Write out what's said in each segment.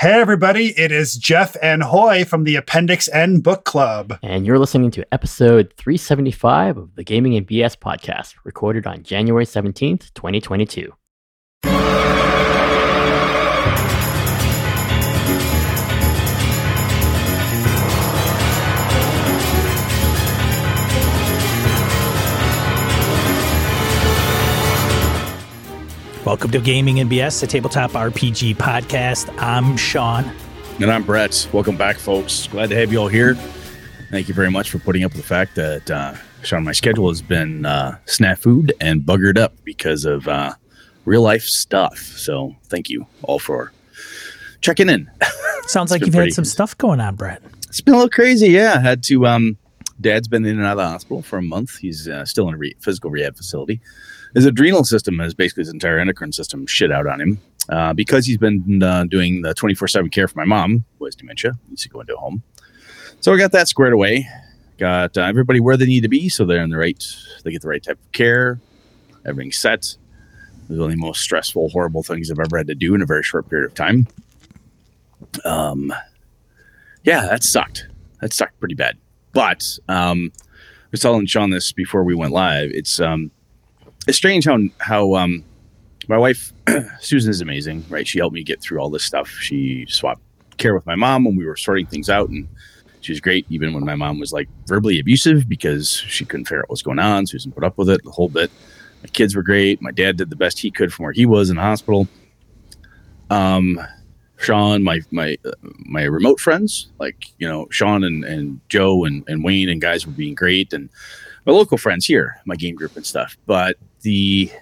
Hey, everybody, it is Jeff and Hoi from the Appendix N Book Club. And you're listening to episode 375 of the Gaming and BS podcast, recorded on January 17th, 2022. Welcome to Gaming and BS, the tabletop RPG podcast. I'm Sean. And I'm Brett. Welcome back, folks. Glad to have you all here. Thank you very much for putting up with the fact that, uh, Sean, my schedule has been uh, snafu'd and buggered up because of uh, real life stuff. So thank you all for checking in. Sounds like you've pretty, had some stuff going on, Brett. It's been a little crazy. Yeah. I had to, um, dad's been in and out of the hospital for a month. He's uh, still in a re- physical rehab facility his adrenal system has basically his entire endocrine system shit out on him uh, because he's been uh, doing the 24 7 care for my mom who has dementia. Needs to go into a home. So I got that squared away. Got uh, everybody where they need to be so they're in the right, they get the right type of care. Everything's set. It was one of the most stressful, horrible things I've ever had to do in a very short period of time. Um, yeah, that sucked. That sucked pretty bad. But um, I was telling Sean this before we went live. It's um, it's strange how how um my wife Susan is amazing, right? She helped me get through all this stuff. She swapped care with my mom when we were sorting things out, and she was great even when my mom was like verbally abusive because she couldn't figure out what's going on. Susan put up with it the whole bit. My kids were great. My dad did the best he could from where he was in the hospital. Um, Sean, my my uh, my remote friends, like you know Sean and, and Joe and, and Wayne and guys were being great, and my local friends here, my game group and stuff. But the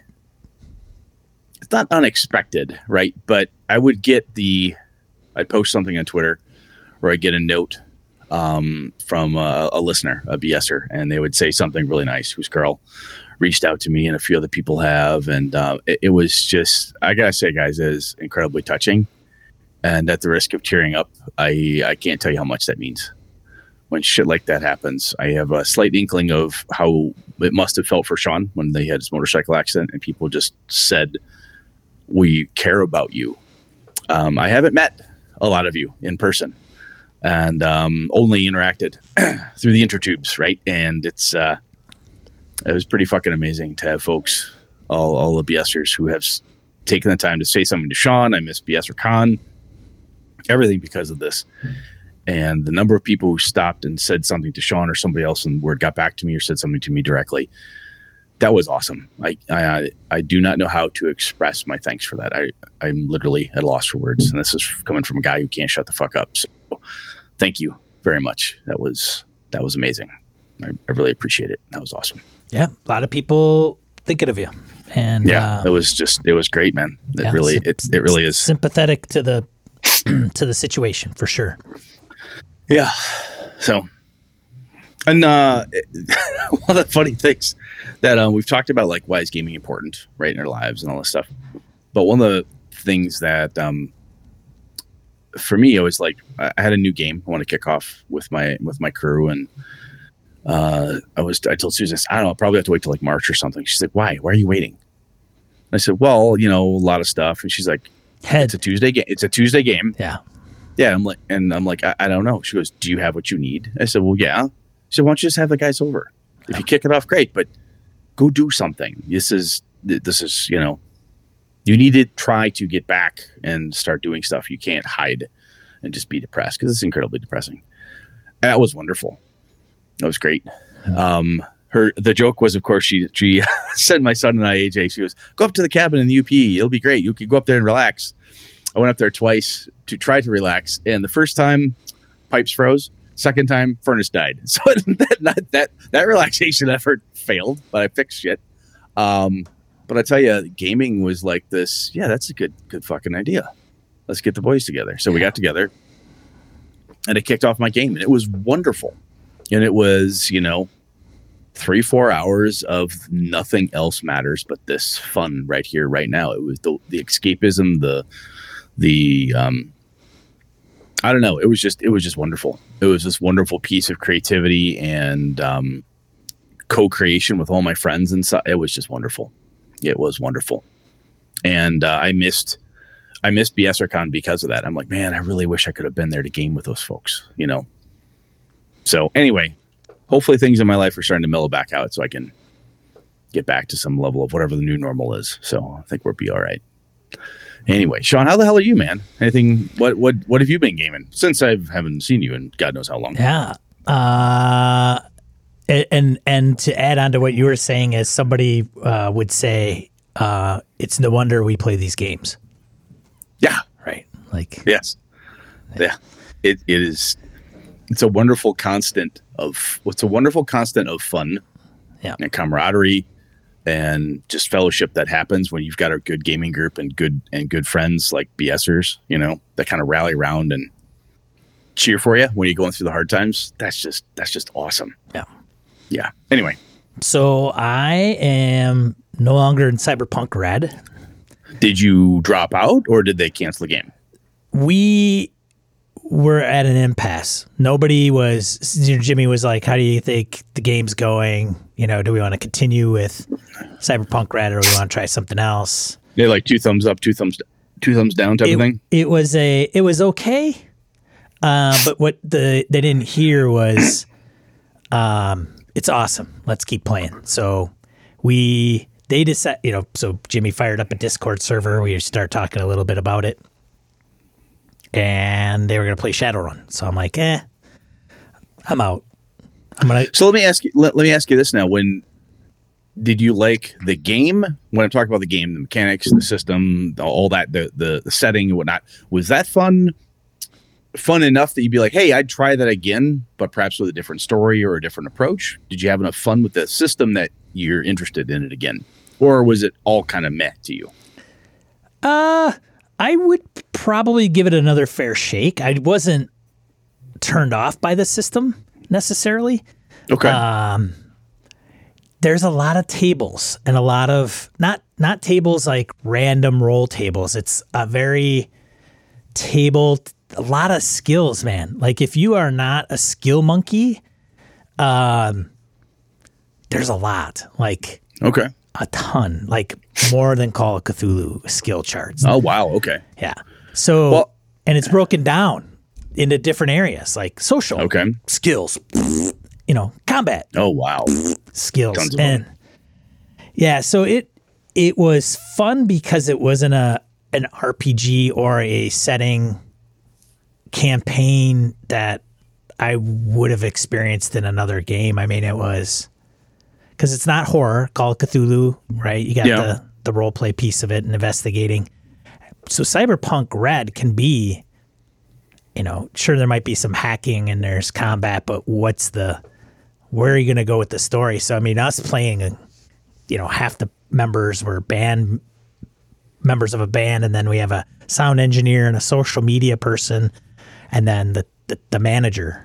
it's not unexpected, right? But I would get the I'd post something on Twitter or I'd get a note um, from a, a, listener, a BSer, and they would say something really nice. Whose girl reached out to me, and a few other people have, and uh, it, it, was just I gotta say, guys, is incredibly touching. And at the risk of tearing up, I I can't tell you how much that means when shit like that happens. I have a slight inkling of how it must have felt for Sean when they had his motorcycle accident and people just said, We care about you. Um, I haven't met a lot of you in person and um, only interacted through the intertubes, right? And it's, uh, it was pretty fucking amazing to have folks, all, all the BSers who have taken the time to say something to Sean. I miss BSer Con, everything because of this and the number of people who stopped and said something to Sean or somebody else and word got back to me or said something to me directly, that was awesome. I, I, I do not know how to express my thanks for that. I, I'm literally at a loss for words. And this is coming from a guy who can't shut the fuck up. So thank you very much. That was, that was amazing. I, I really appreciate it. That was awesome. Yeah. A lot of people thinking of you. And yeah, uh, it was just, it was great, man. It yeah, really, it, it really is sympathetic to the, to the situation for sure. Yeah. So, and uh, one of the funny things that um, we've talked about, like why is gaming important, right, in our lives and all this stuff. But one of the things that um, for me, it was like I had a new game I want to kick off with my with my crew, and uh, I was I told Susan, I don't know, I'll probably have to wait till like March or something. She's like, why? Why are you waiting? I said, well, you know, a lot of stuff, and she's like, Head. it's a Tuesday game. It's a Tuesday game. Yeah. Yeah, I'm like, and I'm like, I, I, don't know. She goes, Do you have what you need? I said, Well, yeah. She said, Why don't you just have the guys over? If you kick it off, great, but go do something. This is this is you know, you need to try to get back and start doing stuff. You can't hide and just be depressed because it's incredibly depressing. That was wonderful. That was great. Um, her the joke was, of course, she she sent my son and I AJ. She goes, "Go up to the cabin in the UP. It'll be great. You can go up there and relax." I went up there twice to try to relax, and the first time pipes froze. Second time furnace died. So that that that relaxation effort failed, but I fixed shit. Um, but I tell you, gaming was like this. Yeah, that's a good good fucking idea. Let's get the boys together. So we got together, and it kicked off my game, and it was wonderful. And it was, you know, three four hours of nothing else matters but this fun right here right now it was the the escapism the the um, I don't know. It was just it was just wonderful. It was this wonderful piece of creativity and um, co-creation with all my friends and so it was just wonderful. It was wonderful, and uh, I missed I missed BSerCon because of that. I'm like, man, I really wish I could have been there to game with those folks, you know. So anyway, hopefully things in my life are starting to mellow back out, so I can get back to some level of whatever the new normal is. So I think we'll be all right. Anyway, Sean, how the hell are you, man? Anything? What what what have you been gaming since I haven't seen you in God knows how long? Yeah. Uh, and and to add on to what you were saying, as somebody uh, would say, uh, it's no wonder we play these games, Yeah. right? Like, Yes. Yeah. It it is. It's a wonderful constant of. It's a wonderful constant of fun. Yeah. And camaraderie, and just fellowship that happens when you've got a good gaming group and good and good friends like BSers. You know that kind of rally around and cheer for you when you're going through the hard times. That's just that's just awesome. Yeah. Yeah. Anyway, so I am no longer in Cyberpunk Red. did you drop out or did they cancel the game? we were at an impasse. Nobody was. Jimmy was like, "How do you think the game's going? You know, do we want to continue with Cyberpunk Red, or do we want to try something else?" Yeah, like two thumbs up, two thumbs, two thumbs down type It, of thing. it was a. It was okay, uh, but what the they didn't hear was, um, it's awesome. Let's keep playing. So we they decided, you know, so Jimmy fired up a Discord server. We start talking a little bit about it, and they were going to play Shadowrun. So I'm like, eh, I'm out. I'm gonna. So let me ask you. Let, let me ask you this now. When did you like the game? When I'm talking about the game, the mechanics, the system, the- all that, the the, the setting and whatnot, was that fun? Fun enough that you'd be like, "Hey, I'd try that again, but perhaps with a different story or a different approach." Did you have enough fun with the system that you're interested in it again, or was it all kind of meh to you? Uh, I would probably give it another fair shake. I wasn't turned off by the system necessarily. Okay. Um, there's a lot of tables and a lot of not not tables like random roll tables. It's a very table, a lot of skills, man. Like if you are not a skill monkey, um, there's a lot, like okay. A ton, like more than Call of Cthulhu skill charts. Oh wow. Okay. Yeah. So, Well- and it's broken down into different areas like social Okay. skills, you know, combat Oh wow. skills, Tons and yeah. So it it was fun because it wasn't a an RPG or a setting campaign that I would have experienced in another game. I mean, it was because it's not horror. Call of Cthulhu, right? You got Yeah. the the role play piece of it and investigating. So Cyberpunk Red can be, you know, sure there might be some hacking and there's combat, but what's the where are you going to go with the story? So I mean, us playing, you know, half the members were band members of a band, and then we have a sound engineer and a social media person, and then the the, the manager.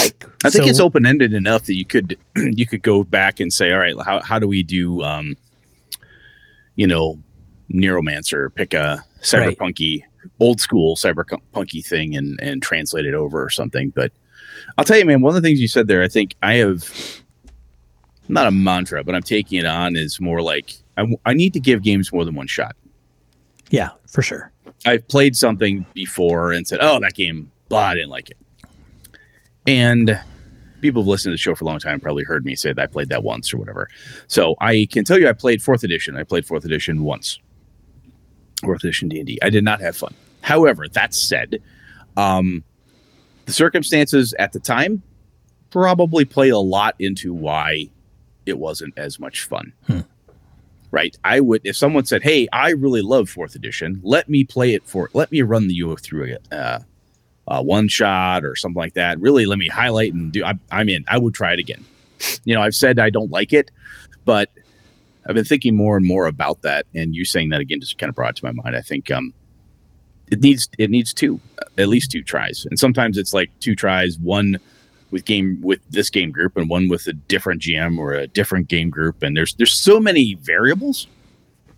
Like, I think so- it's open ended enough that you could you could go back and say, all right, how how do we do, um, you know, Neuromancer? Pick a Right. cyberpunky, old school cyberpunky thing and and translate it over or something. But I'll tell you, man, one of the things you said there, I think I have not a mantra, but I'm taking it on is more like I, I need to give games more than one shot. Yeah, for sure. I've played something before and said, "Oh, that game, blah, I didn't like it." And people have listened to the show for a long time probably heard me say that I played that once or whatever. So I can tell you, I played fourth edition. I played fourth edition once. Fourth edition D and D. I did not have fun. However, that said, um, the circumstances at the time probably played a lot into why it wasn't as much fun right? I would if someone said, "Hey, I really love fourth edition. Let me play it for. Let me run the you through it." uh, a one shot or something like that. Really, let me highlight and do. I, I'm in. I would try it again. You know, I've said I don't like it, but I've been thinking more and more about that. And you saying that again just kind of brought it to my mind. I think um, it needs it needs two, at least two tries, and sometimes it's like two tries, one with game with this game group and one with a different GM or a different game group. And there's there's so many variables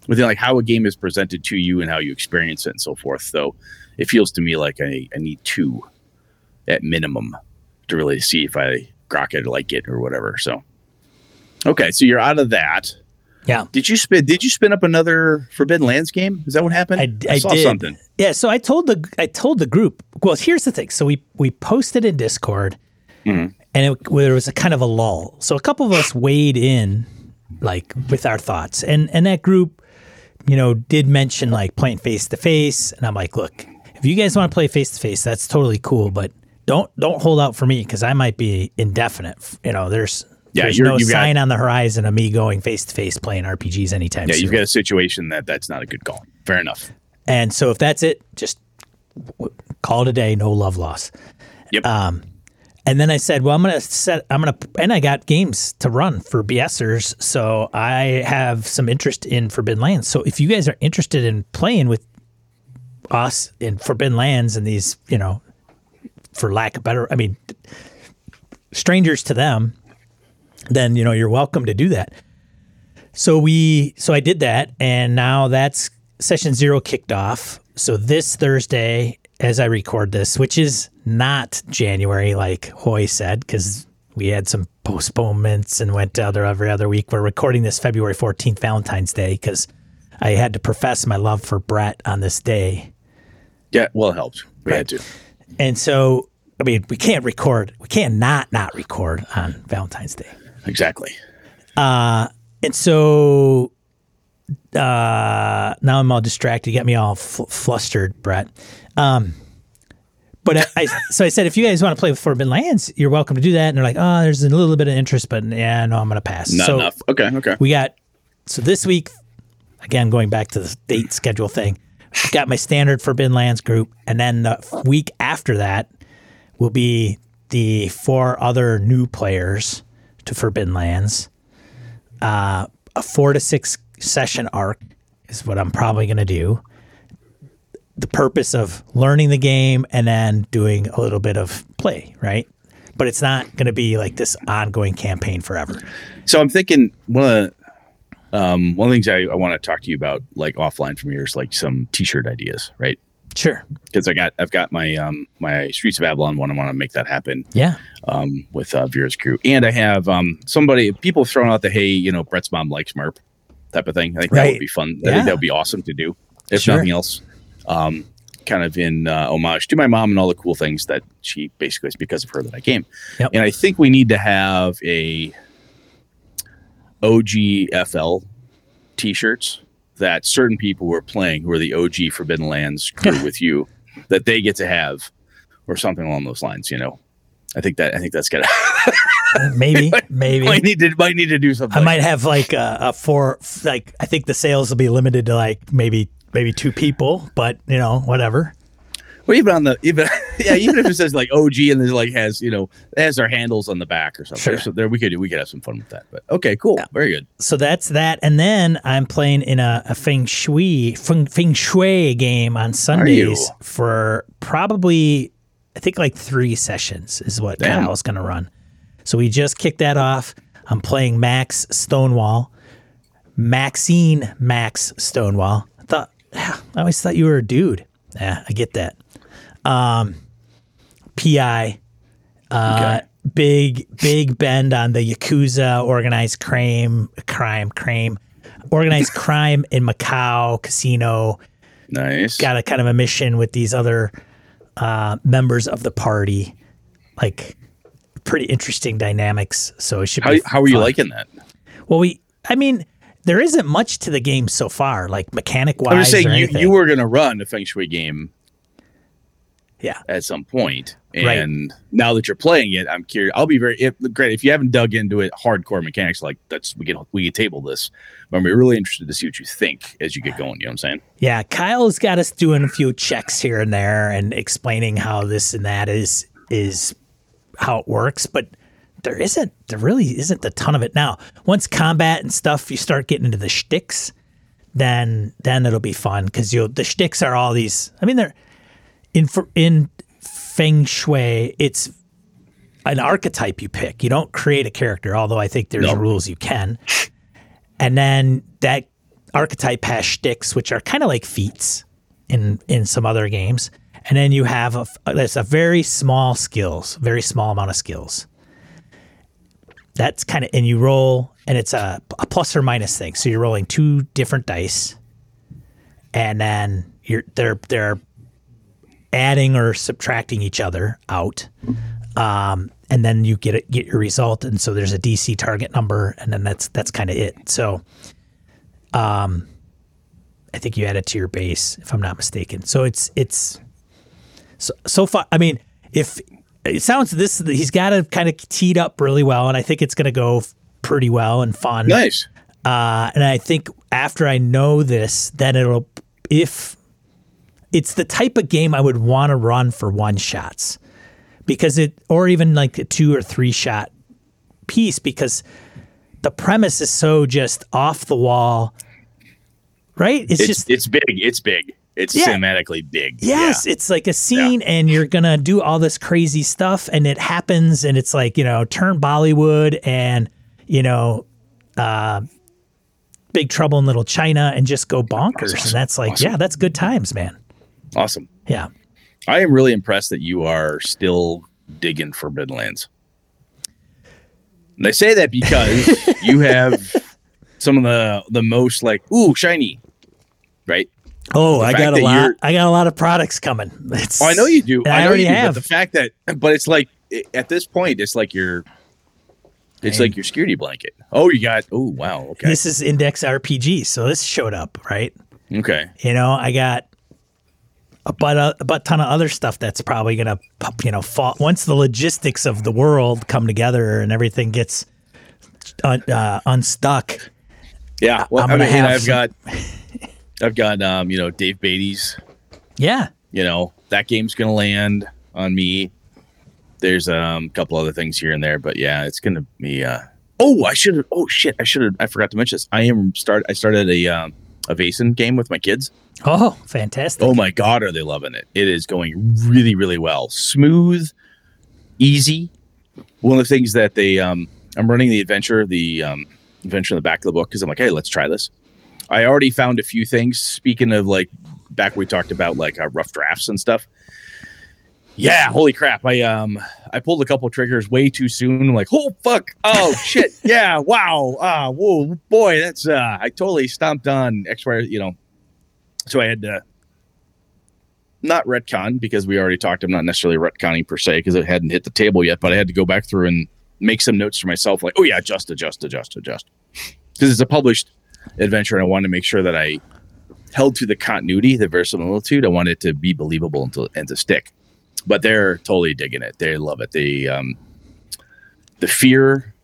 within like how a game is presented to you and how you experience it and so forth. So it feels to me like I, I need two at minimum to really see if I grok it or like it or whatever. So okay, so you're out of that. Yeah. Did you spin? Did you spin up another Forbidden Lands game? Is that what happened? I, I saw did. something. Yeah, so I told the I told the group. Well, here's the thing. So we we posted in Discord, Mm-hmm. and it, there was a kind of a lull. So a couple of us weighed in, like with our thoughts, and and that group, you know, did mention like playing face to face, and I'm like, look, if you guys want to play face to face, that's totally cool, but don't don't hold out for me because I might be indefinite. You know, there's Yeah, there's no you got- sign on the horizon of me going face to face playing RPGs anytime Yeah, soon. you've got a situation that that's not a good call. Fair enough. And so if that's it, just call it a day. No love loss. Yep. Um, and then I said, well, I'm gonna set. I'm gonna, and I got games to run for BSers, so I have some interest in Forbidden Lands. So if you guys are interested in playing with us in Forbidden Lands and these, you know, for lack of better, I mean, strangers to them, then you know you're welcome to do that. So we so I did that and now that's session 0 kicked off. So this Thursday as I record this, which is not January like Hoi said cuz we had some postponements and went to other every other week. We're recording this February 14th Valentine's Day cuz I had to profess my love for Brett on this day. Yeah, well, it helped. We had to. And so I mean, we can't record. We can't not not record on Valentine's Day. Exactly. And so uh, now I'm all distracted. You got me all fl- flustered, Brett. Um, but I, I, so I said, if you guys want to play with Forbidden Lands, you're welcome to do that. And they're like, oh, there's a little bit of interest, but yeah, no, I'm going to pass. Not so enough. Okay. Okay. we got, so this week, again, going back to the date schedule thing, got my standard Forbidden Lands group. And then the week after that will be the four other new players to Forbidden Lands. Uh, a four to six session arc is what I'm probably going to do. The purpose of learning the game and then doing a little bit of play, right? But it's not going to be like this ongoing campaign forever. So I'm thinking one of the um, one of the things I, I want to talk to you about, like offline from here, is like some T-shirt ideas, right? Sure. Because I got I've got my um, my Streets of Avalon one. I want to make that happen Yeah. um, with uh, Vera's crew, and I have um, somebody people thrown out the hey, you know, Brett's mom likes Merp type of thing. I think that would be fun. I Yeah. think that would be awesome to do, if Sure. nothing else. Um, kind of in uh, homage to my mom and all the cool things that she basically is because of her that I came. Yep. And I think we need to have a OGFL t-shirts that certain people were playing who are the OG Forbidden Lands crew with you that they get to have or something along those lines, you know. I think that I think that's gonna uh, Maybe, maybe. might need to might need to do something. I might have like a, a four, like, I think the sales will be limited to like maybe, maybe two people, but you know, whatever. Well, even on the even yeah, even if it says like OG and then like has you know has our handles on the back or something. Sure. So there we could we could have some fun with that. But okay, cool, very good. So that's that. And then I'm playing in a, a feng shui, feng, feng shui game on Sundays for probably, I think like three sessions is what Damn. Kyle's going to run. So we just kicked that off. I'm playing Max Stonewall, Maxine Max Stonewall. I thought, I always thought you were a dude. Yeah, I get that. Um, PI, uh, Okay. big big bend on the yakuza organized crime crime crime organized crime in Macau casino. Nice. Got a kind of a mission with these other uh, members of the party, like pretty interesting dynamics. So it should How be. how are you liking that? Well, we. I mean, there isn't much to the game so far, like mechanic wise. I'm just saying you, you were gonna run a Feng Shui game yeah. at some point, Right. and now that you're playing it, I'm curious. I'll be very if, great if you haven't dug into it hardcore mechanics like that's we can we can table this. But I'm really interested to see what you think as you get going. You know what I'm saying? Yeah, Kyle's got us doing a few checks here and there and explaining how this and that is is how it works, but there isn't there really isn't a ton of it now. Once combat and stuff, you start getting into the shticks, then then it'll be fun because you the shticks are all these. I mean, they're in for in feng shui. It's an archetype you pick. You don't create a character, although I think there's No. rules you can. And then that archetype has shticks, which are kind of like feats in in some other games. And then you have a a very small skills, very small amount of skills. That's kind of and you roll and it's a, a plus or minus thing. So you're rolling two different dice, and then you're they're they're adding or subtracting each other out, um, and then you get get your result. And so there's a DC target number, and then that's that's kind of it. So, um, I think you add it to your base, if I'm not mistaken. So it's it's so so far. I mean, if it sounds this, he's got it kind of teed up really well, and I think it's going to go pretty well and fun. Nice. Uh, and I think after I know this, then it'll if it's the type of game I would want to run for one shots because it or even like a two or three shot piece because the premise is so just off the wall. Right? It's, It's just it's big. It's big. It's Yeah. cinematically big. Yes, it's like a scene, and you're gonna do all this crazy stuff, and it happens, and it's like you know, turn Bollywood, and you know, uh, Big Trouble in Little China, and just go bonkers, Awesome. and that's like, Awesome. yeah, that's good times, man. Awesome. Yeah, I am really impressed that you are still digging Forbidden Lands. And I say that because you have some of the the most like ooh shiny, right? Oh, I got a lot. I got a lot of products coming. It's, Oh, I know you do. I, I already do, have. But the fact that, but it's like at this point, it's like your, it's like your security blanket. Oh, you got. Oh, wow. Okay. This is Index RPG, so this showed up right. okay. You know, I got a but a but ton of other stuff that's probably gonna you know fall once the logistics of the world come together and everything gets un, uh, unstuck. Yeah. Well, I'm gonna mean, and have I've some- got, I've got, um, you know, Dave Beatty's. Yeah, You know, that game's gonna land on me. There's um, a couple other things here and there, but yeah, it's gonna be. Uh, oh, I should have. Oh shit, I should have. I forgot to mention this. I am start. I started a um, a Vaesen game with my kids. Oh, fantastic. Oh my god, are they loving it? It is going really, really well. Smooth, easy. One of the things that they um I'm running the adventure, the um adventure in the back of the book because I'm like, hey, let's try this. I already found a few things. Speaking of like back we talked about like uh, rough drafts and stuff. Yeah, holy crap. I um I pulled a couple triggers way too soon. like, oh fuck. Oh shit. Yeah, wow. Ah, whoa, boy, that's uh I totally stomped on X Y, you know. So I had to not retcon because we already talked. I'm not necessarily retconning per se because it hadn't hit the table yet, but I had to go back through and make some notes for myself, like, oh yeah, adjust, adjust, adjust, adjust. Because it's a published adventure, and I wanted to make sure that I held to the continuity, the verisimilitude. I wanted it to be believable and to, and to stick. But they're totally digging it. They love it. They um, the fear,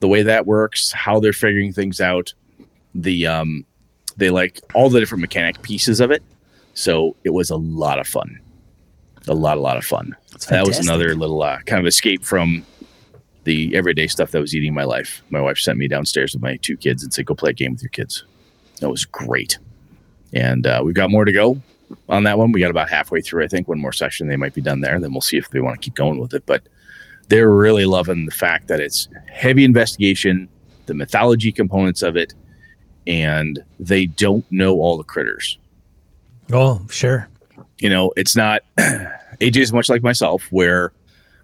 the way that works, how they're figuring things out, the um, they like all the different mechanic pieces of it. So it was a lot of fun. A lot, a lot of fun. That was another little uh, kind of escape from the everyday stuff that was eating my life. My wife sent me downstairs with my two kids and said, "Go play a game with your kids." That was great. And uh, we've got more to go on that one. We got about halfway through, I think. One more session, they might be done there. Then we'll see if they want to keep going with it. But they're really loving the fact that it's heavy investigation, the mythology components of it, and they don't know all the critters Oh, sure. you know, it's not AJ is much like myself, where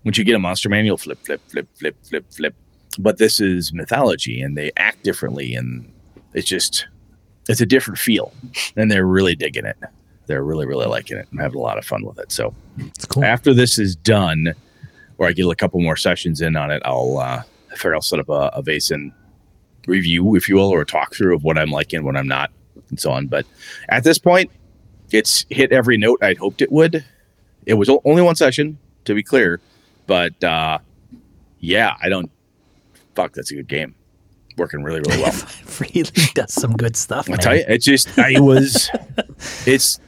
once you get a monster manual, flip, flip, flip, flip, flip, flip. But this is mythology, and they act differently, and it's just it's a different feel, and they're really digging it. They're really, really liking it. I'm having a lot of fun with it. So cool. after this is done, or I get a couple more sessions in on it, I'll uh, I figure I'll set up a, a Vaesen review, if you will, or a talk through of what I'm liking, what I'm not, and so on. But at this point, it's hit every note I'd hoped it would. It was only one session, to be clear, but uh, yeah, I don't. Fuck, that's a good game. Working really, really well. really does some good stuff. I tell you, it just I was. it's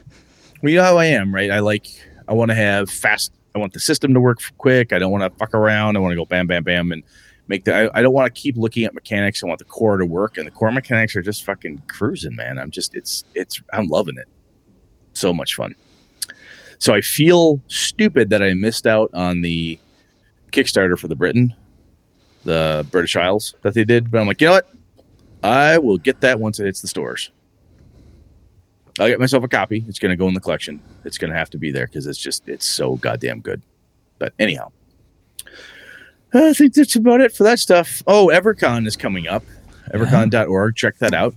well, you know how I am, right? I like I want to have fast. I want the system to work quick. I don't want to fuck around. I want to go bam, bam, bam, and make the. I, I don't want to keep looking at mechanics. I want the core to work, and the core mechanics are just fucking cruising, man. I'm just it's it's I'm loving it. So much fun. So I feel stupid that I missed out on the Kickstarter for the Britain, the British Isles that they did, but I'm like, you know what? I will get that once it hits the stores. I'll get myself a copy. It's going to go in the collection. It's going to have to be there because it's just it's so goddamn good. But anyhow, I think that's about it for that stuff. Oh, EverCon is coming up. evercon.org. Check that out.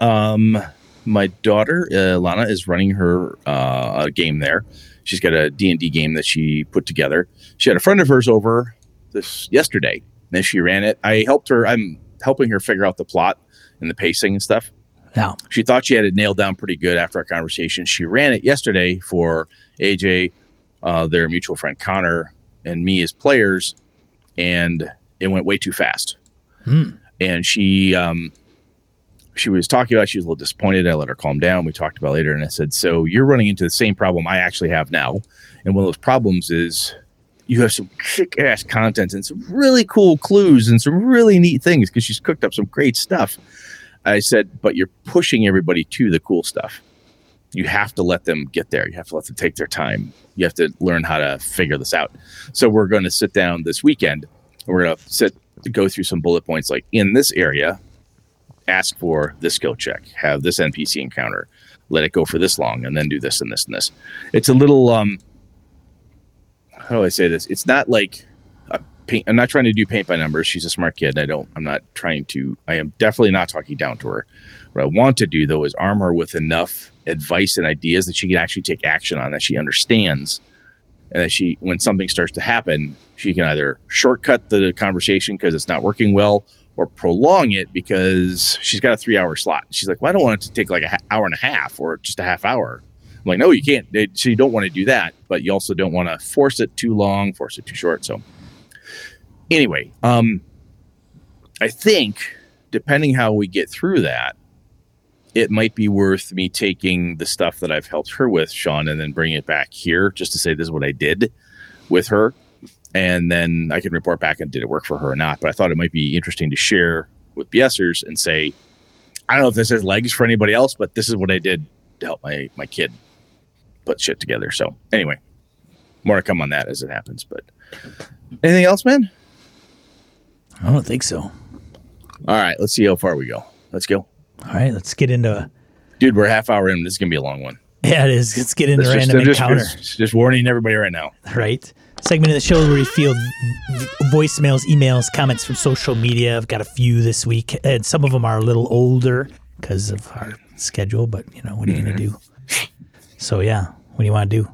Um, my daughter uh, Lana is running her uh, game there. She's got a D&D game that she put together. She had a friend of hers over this yesterday, and she ran it. I helped her. I'm helping her figure out the plot and the pacing and stuff. Now, She thought she had it nailed down pretty good after our conversation. She ran it yesterday for AJ, uh, their mutual friend Connor, and me as players, and it went way too fast. And she um, she was talking about she was a little disappointed. I let her calm down. We talked about later, and I said, "So you're running into the same problem I actually have now, and one of those problems is." You have some kick ass content and some really cool clues and some really neat things because she's cooked up some great stuff. I said, but you're pushing everybody to the cool stuff. You have to let them get there. You have to let them take their time. You have to learn how to figure this out. So we're going to sit down this weekend. We're going to sit go through some bullet points like in this area, ask for this skill check, have this NPC encounter, let it go for this long, and then do this and this and this. It's a little um how do I say this? It's not like paint I'm not trying to do paint by numbers. She's a smart kid. I don't I'm not trying to I am definitely not talking down to her. What I want to do though is arm her with enough advice and ideas that she can actually take action on that she understands and that she when something starts to happen she can either shortcut the conversation because it's not working well or prolong it because she's got a three hour slot. She's like well i don't want it to take like an hour and a half or just a half hour. I'm like no you can't. So you don't want to do that but you also don't want to force it too long force it too short. So anyway um i think depending how we get through that it might be worth me taking the stuff that I've helped her with, Sean, and then bring it back here just to say this is what I did with her. And then I can report back and did it work for her or not. But I thought it might be interesting to share with BSers and say, I don't know if this has legs for anybody else, but this is what I did to help my, my kid put shit together. So anyway, more to come on that as it happens. But anything else, man? I don't think so. All right, let's see how far we go. Let's go. All right, let's get into. Dude, we're a half hour in. This is going to be a long one. Yeah, it is. Let's get into just- random just, encounter. just, just warning everybody right now. right? Segment of the show where we field voicemails, emails, comments from social media. I've got a few this week, and some of them are a little older because of our schedule. But you know, what are you gonna do? So yeah, what do you want to do?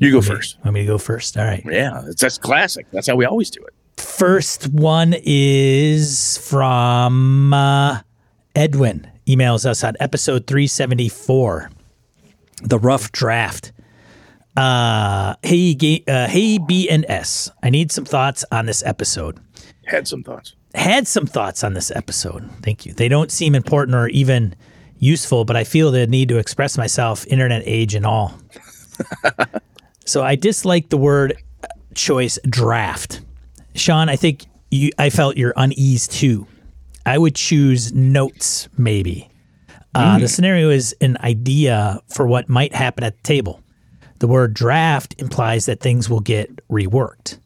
You go first. Want me to go first? All right. Yeah, that's, that's classic. That's how we always do it. First one is from uh, Edwin. Emails us on episode 374, The Rough Draft. Uh, hey, uh, hey, B and S. I need some thoughts on this episode. Had some thoughts. Had some thoughts on this episode. Thank you. They don't seem important or even useful, but I feel the need to express myself, internet age and all. so I dislike the word choice draft. Sean, I think you I felt your unease too. I would choose notes maybe. Uh, The scenario is an idea for what might happen at the table. The word draft implies that things will get reworked.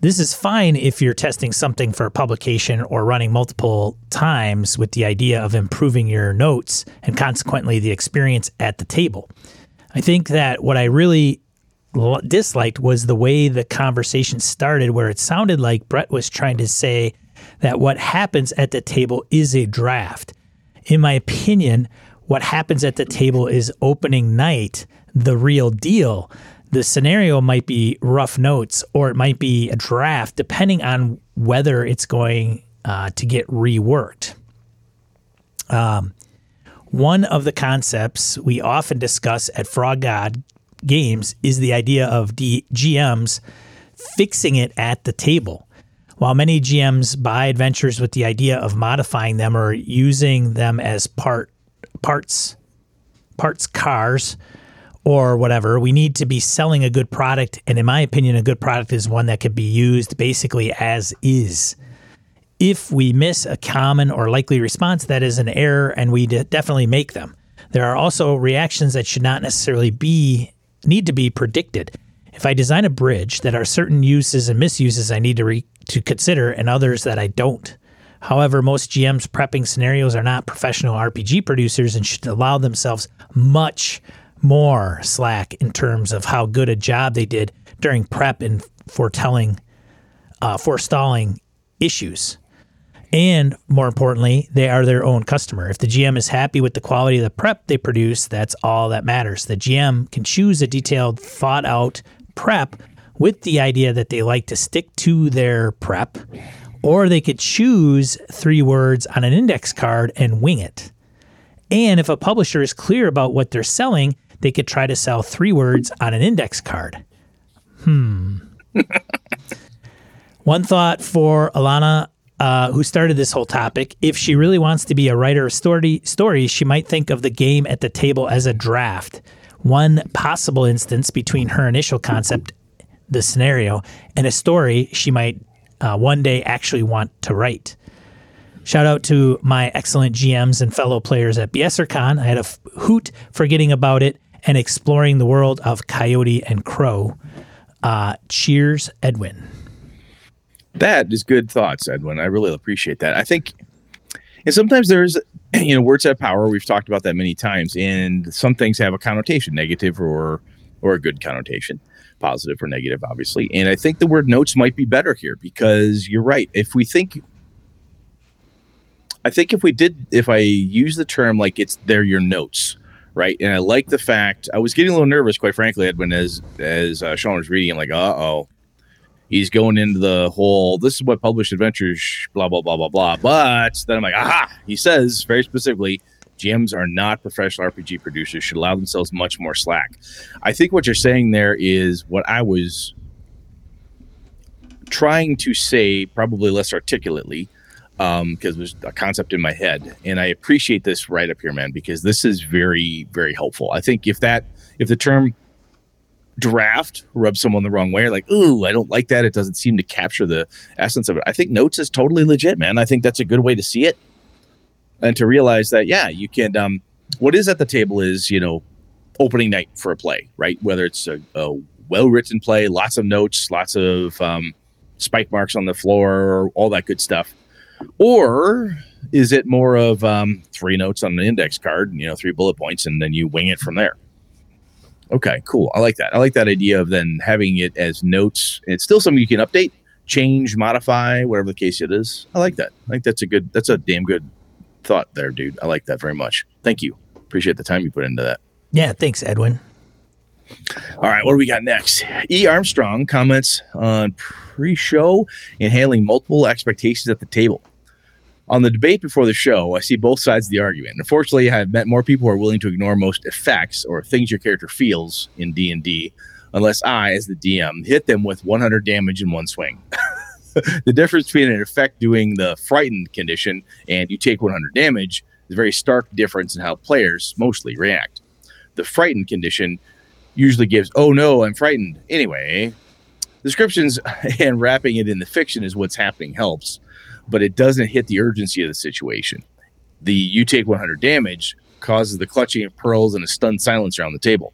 This is fine if you're testing something for publication or running multiple times with the idea of improving your notes and consequently the experience at the table. I think that what I really disliked was the way the conversation started, where it sounded like Brett was trying to say that what happens at the table is a draft. In my opinion, what happens at the table is opening night, the real deal. The scenario might be rough notes or it might be a draft, depending on whether it's going uh, to get reworked. One of the concepts we often discuss at Frog God Games is the idea of D- GMs fixing it at the table. While many GMs buy adventures with the idea of modifying them or using them as part parts parts cars or whatever, we need to be selling a good product and in my opinion a good product is one that could be used basically as is if we miss a common or likely response, that is an error, and we de- definitely make them. There are also reactions that should not necessarily be need to be predicted. If I design a bridge, that are certain uses and misuses I need to re- to consider, and others that I don't. However, most GMs prepping scenarios are not professional RPG producers and should allow themselves much more slack in terms of how good a job they did during prep and foretelling, uh, forestalling issues. And more importantly, they are their own customer. If the GM is happy with the quality of the prep they produce, that's all that matters. The GM can choose a detailed, thought out prep with the idea that they like to stick to their prep, or they could choose three words on an index card and wing it. And if a publisher is clear about what they're selling, they could try to sell three words on an index card. Hmm. One thought for Alana uh, who started this whole topic, if she really wants to be a writer of story stories, she might think of the game at the table as a draft. One possible instance between her initial concept, the scenario, and a story she might uh, one day actually want to write. Shout out to my excellent GMs and fellow players at BSerCon. I had a f- hoot forgetting about it and exploring the world of Coyote and Crow. Uh, cheers, Edwin. That is good thoughts, Edwin. I really appreciate that. I think, and sometimes there's, you know, words have power. We've talked about that many times, and some things have a connotation, negative or or a good connotation, positive or negative, obviously. And I think the word notes might be better here because you're right. If we think, I think if we did, if I use the term like it's they're your notes, right? And I like the fact I was getting a little nervous, quite frankly, Edwin, as as uh, Sean was reading. I'm like, uh oh, he's going into the whole this is what published adventures blah blah blah blah blah but then i'm like aha he says very specifically GMs are not professional RPG producers, should allow themselves much more slack. I think what you're saying there is what I was trying to say, probably less articulately, because um, there's a concept in my head. And I appreciate this right up here, man, because this is very, very helpful. I think if that, if the term draft rubs someone the wrong way, like, ooh, I don't like that. It doesn't seem to capture the essence of it. I think notes is totally legit, man. I think that's a good way to see it. And to realize that, yeah, you can um what is at the table is, you know, opening night for a play, right? Whether it's a, a well written play, lots of notes, lots of um, spike marks on the floor, all that good stuff. Or is it more of um, three notes on an index card, you know, three bullet points, and then you wing it from there? Okay, cool. I like that. I like that idea of then having it as notes. It's still something you can update, change, modify, whatever the case it is. I like that. I think that's a good. That's a damn good thought there, dude. I like that very much. Thank you. Appreciate the time you put into that. Yeah, thanks, Edwin. All right, what do we got next? E. Armstrong comments on pre-show and handling multiple expectations at the table. On the debate before the show, I see both sides of the argument. Unfortunately, I have met more people who are willing to ignore most effects or things your character feels in D&D unless I, as the DM, hit them with 100 damage in one swing. the difference between an effect doing the frightened condition and you take 100 damage is a very stark difference in how players mostly react. The frightened condition usually gives, oh no, I'm frightened. Anyway, descriptions and wrapping it in the fiction is what's happening helps but it doesn't hit the urgency of the situation. The you take 100 damage causes the clutching of pearls and a stunned silence around the table.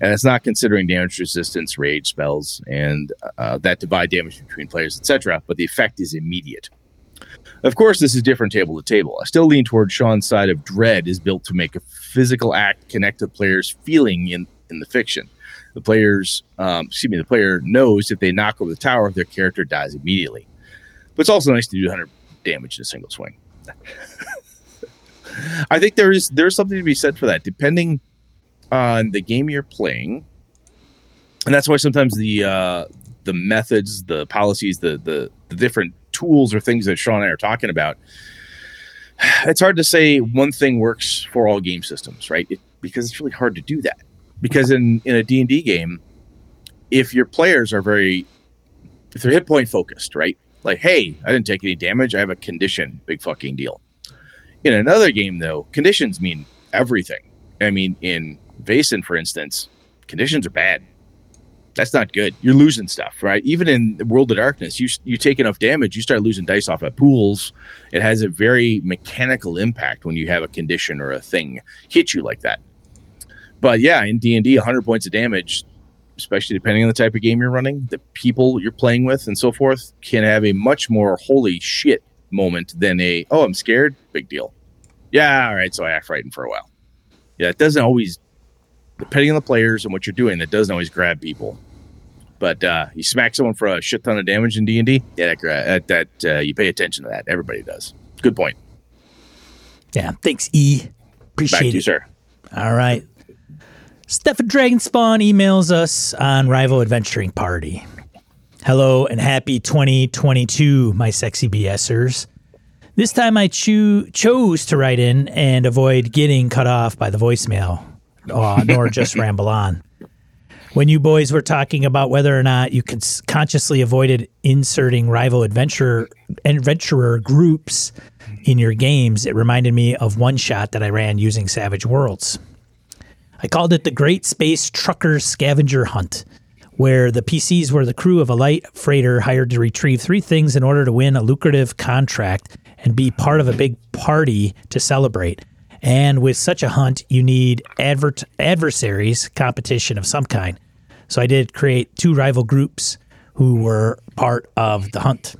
And it's not considering damage resistance, rage spells, and uh, that divide damage between players, etc. But the effect is immediate. Of course, this is different table to table. I still lean toward Sean's side of dread is built to make a physical act connect the player's feeling in, in the fiction. The players, um, excuse me, the player knows if they knock over the tower, their character dies immediately. But it's also nice to do 100 damage in a single swing. I think there is there's something to be said for that, depending on the game you're playing, and that's why sometimes the uh, the methods, the policies, the, the the different tools or things that Sean and I are talking about. It's hard to say one thing works for all game systems, right? It, because it's really hard to do that. Because in in a D and D game, if your players are very if they're hit point focused, right? Like, hey, I didn't take any damage. I have a condition. Big fucking deal. In another game, though, conditions mean everything. I mean, in Vaesen, for instance, conditions are bad. That's not good. You're losing stuff, right? Even in World of Darkness, you you take enough damage, you start losing dice off at pools. It has a very mechanical impact when you have a condition or a thing hit you like that. But yeah, in D and D, 100 points of damage especially depending on the type of game you're running, the people you're playing with, and so forth, can have a much more holy shit moment than a oh I'm scared, big deal. Yeah, all right, so I act frightened for a while. Yeah, it doesn't always, depending on the players and what you're doing, that doesn't always grab people. But uh, you smack someone for a shit ton of damage in D and D. Yeah, that, that, that uh, you pay attention to that. Everybody does. Good point. Yeah. Thanks, E. Appreciate Back to it. you, sir. All right. Stefan Dragonspawn emails us on Rival Adventuring Party. Hello and happy 2022, my sexy BSers. This time I cho- chose to write in and avoid getting cut off by the voicemail, uh, nor just ramble on. When you boys were talking about whether or not you cons- consciously avoided inserting rival adventurer adventurer groups in your games, it reminded me of one shot that I ran using Savage Worlds. I called it the Great Space Trucker Scavenger Hunt, where the PCs were the crew of a light freighter hired to retrieve three things in order to win a lucrative contract and be part of a big party to celebrate. And with such a hunt, you need advert- adversaries, competition of some kind. So I did create two rival groups who were part of the hunt.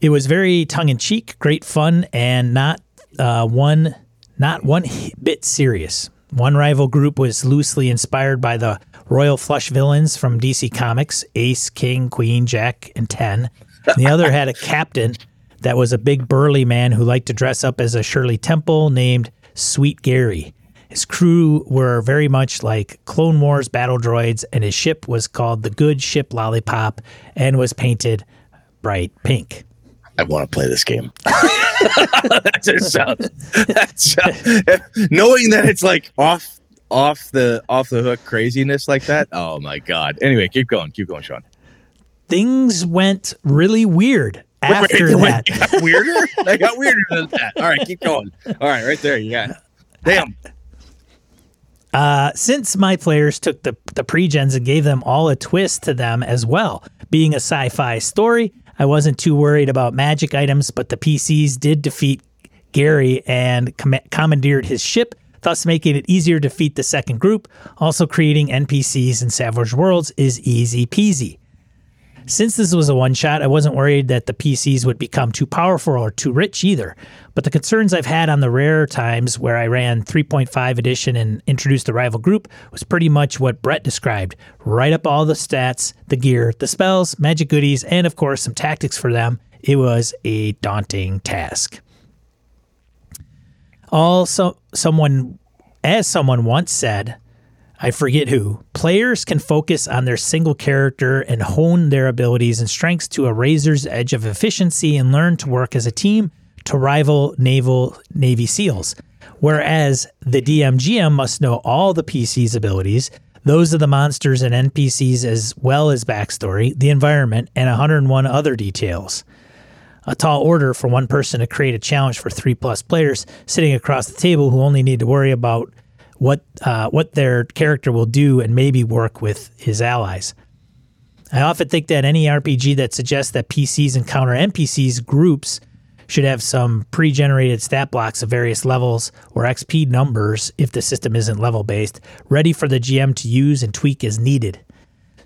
It was very tongue in cheek, great fun, and not uh, one not one bit serious. One rival group was loosely inspired by the Royal Flush villains from DC Comics Ace, King, Queen, Jack, and Ten. The other had a captain that was a big burly man who liked to dress up as a Shirley Temple named Sweet Gary. His crew were very much like Clone Wars battle droids, and his ship was called the Good Ship Lollipop and was painted bright pink. I want to play this game. that just sounds. That sounds knowing that it's like off, off the off the hook craziness like that. Oh my god. Anyway, keep going. Keep going, Sean. Things went really weird after Wait, wait, that. it got weirder. I got weirder than that. All right, keep going. All right, right there. You got. It. Damn. Uh, since my players took the the pre-gens and gave them all a twist to them as well, being a sci-fi story, I wasn't too worried about magic items, but the PCs did defeat Gary and com- commandeered his ship, thus making it easier to defeat the second group. Also, creating NPCs in Savage Worlds is easy peasy. Since this was a one shot, I wasn't worried that the PCs would become too powerful or too rich either. But the concerns I've had on the rare times where I ran 3.5 edition and introduced the rival group was pretty much what Brett described. Write up all the stats, the gear, the spells, magic goodies, and of course some tactics for them. It was a daunting task. Also, someone, as someone once said, I forget who, players can focus on their single character and hone their abilities and strengths to a razor's edge of efficiency and learn to work as a team to rival naval Navy SEALs. Whereas the DMGM must know all the PC's abilities, those of the monsters and NPCs, as well as backstory, the environment, and 101 other details. A tall order for one person to create a challenge for three plus players sitting across the table who only need to worry about what uh, what their character will do and maybe work with his allies. I often think that any RPG that suggests that PCs encounter NPCs groups should have some pre-generated stat blocks of various levels or XP numbers if the system isn't level based, ready for the GM to use and tweak as needed.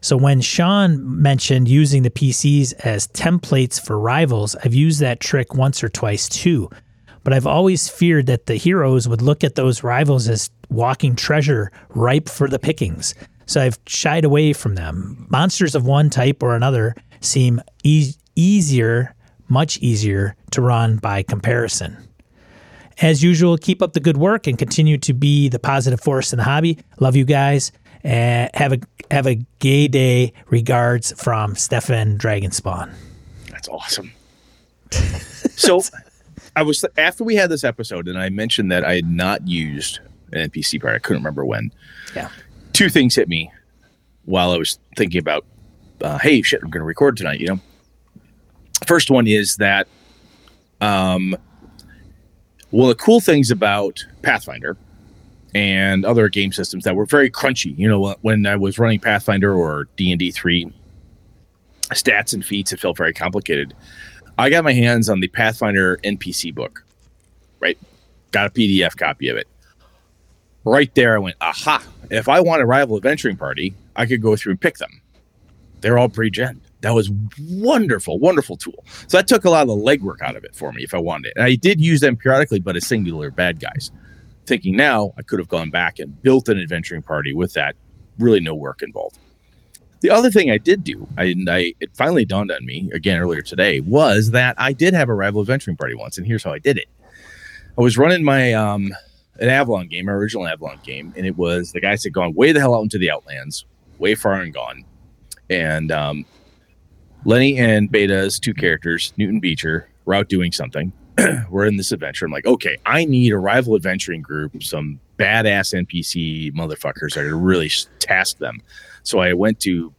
So when Sean mentioned using the PCs as templates for rivals, I've used that trick once or twice too. But I've always feared that the heroes would look at those rivals as walking treasure ripe for the pickings. So I've shied away from them. Monsters of one type or another seem e- easier, much easier to run by comparison. As usual, keep up the good work and continue to be the positive force in the hobby. Love you guys. And have a have a gay day. Regards from Stefan Dragonspawn. That's awesome. so, I was after we had this episode, and I mentioned that I had not used an NPC part. I couldn't remember when. Yeah. Two things hit me while I was thinking about, uh, hey, shit, I'm going to record tonight. You know, first one is that, um, well, the cool things about Pathfinder and other game systems that were very crunchy. You know, when I was running Pathfinder or D and D three, stats and feats, it felt very complicated. I got my hands on the Pathfinder NPC book, right? Got a PDF copy of it. Right there, I went, aha. If I want a rival adventuring party, I could go through and pick them. They're all pre gen. That was wonderful, wonderful tool. So that took a lot of the legwork out of it for me if I wanted it. And I did use them periodically, but as singular bad guys. Thinking now, I could have gone back and built an adventuring party with that really no work involved. The other thing I did do, I, I it finally dawned on me again earlier today, was that I did have a rival adventuring party once, and here's how I did it. I was running my um an Avalon game, my original Avalon game, and it was the guys had gone way the hell out into the Outlands, way far and gone, and um, Lenny and Beta's two characters, Newton Beecher, were out doing something. we're in this adventure. I'm like, okay, I need a rival adventuring group, some badass NPC motherfuckers are to really task them. So I went to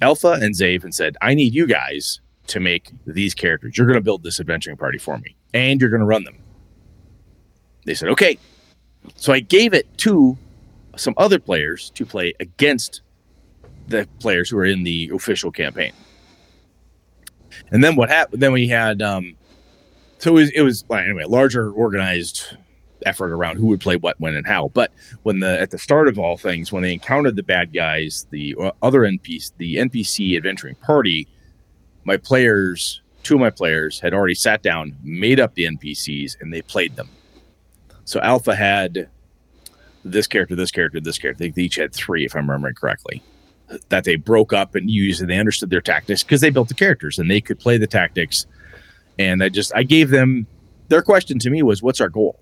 Alpha and Zave and said, I need you guys to make these characters. You're going to build this adventuring party for me, and you're going to run them. They said, okay. So I gave it to some other players to play against the players who were in the official campaign. And then what happened? Then we had, um, so it was, it was well, anyway, larger organized effort around who would play what, when, and how. But when the at the start of all things, when they encountered the bad guys, the uh, other NPC, the NPC adventuring party, my players, two of my players, had already sat down, made up the NPCs, and they played them. So Alpha had this character, this character, this character. They each had three, if I'm remembering correctly, that they broke up and used, and they understood their tactics because they built the characters and they could play the tactics. And I just I gave them their question to me was, "What's our goal?"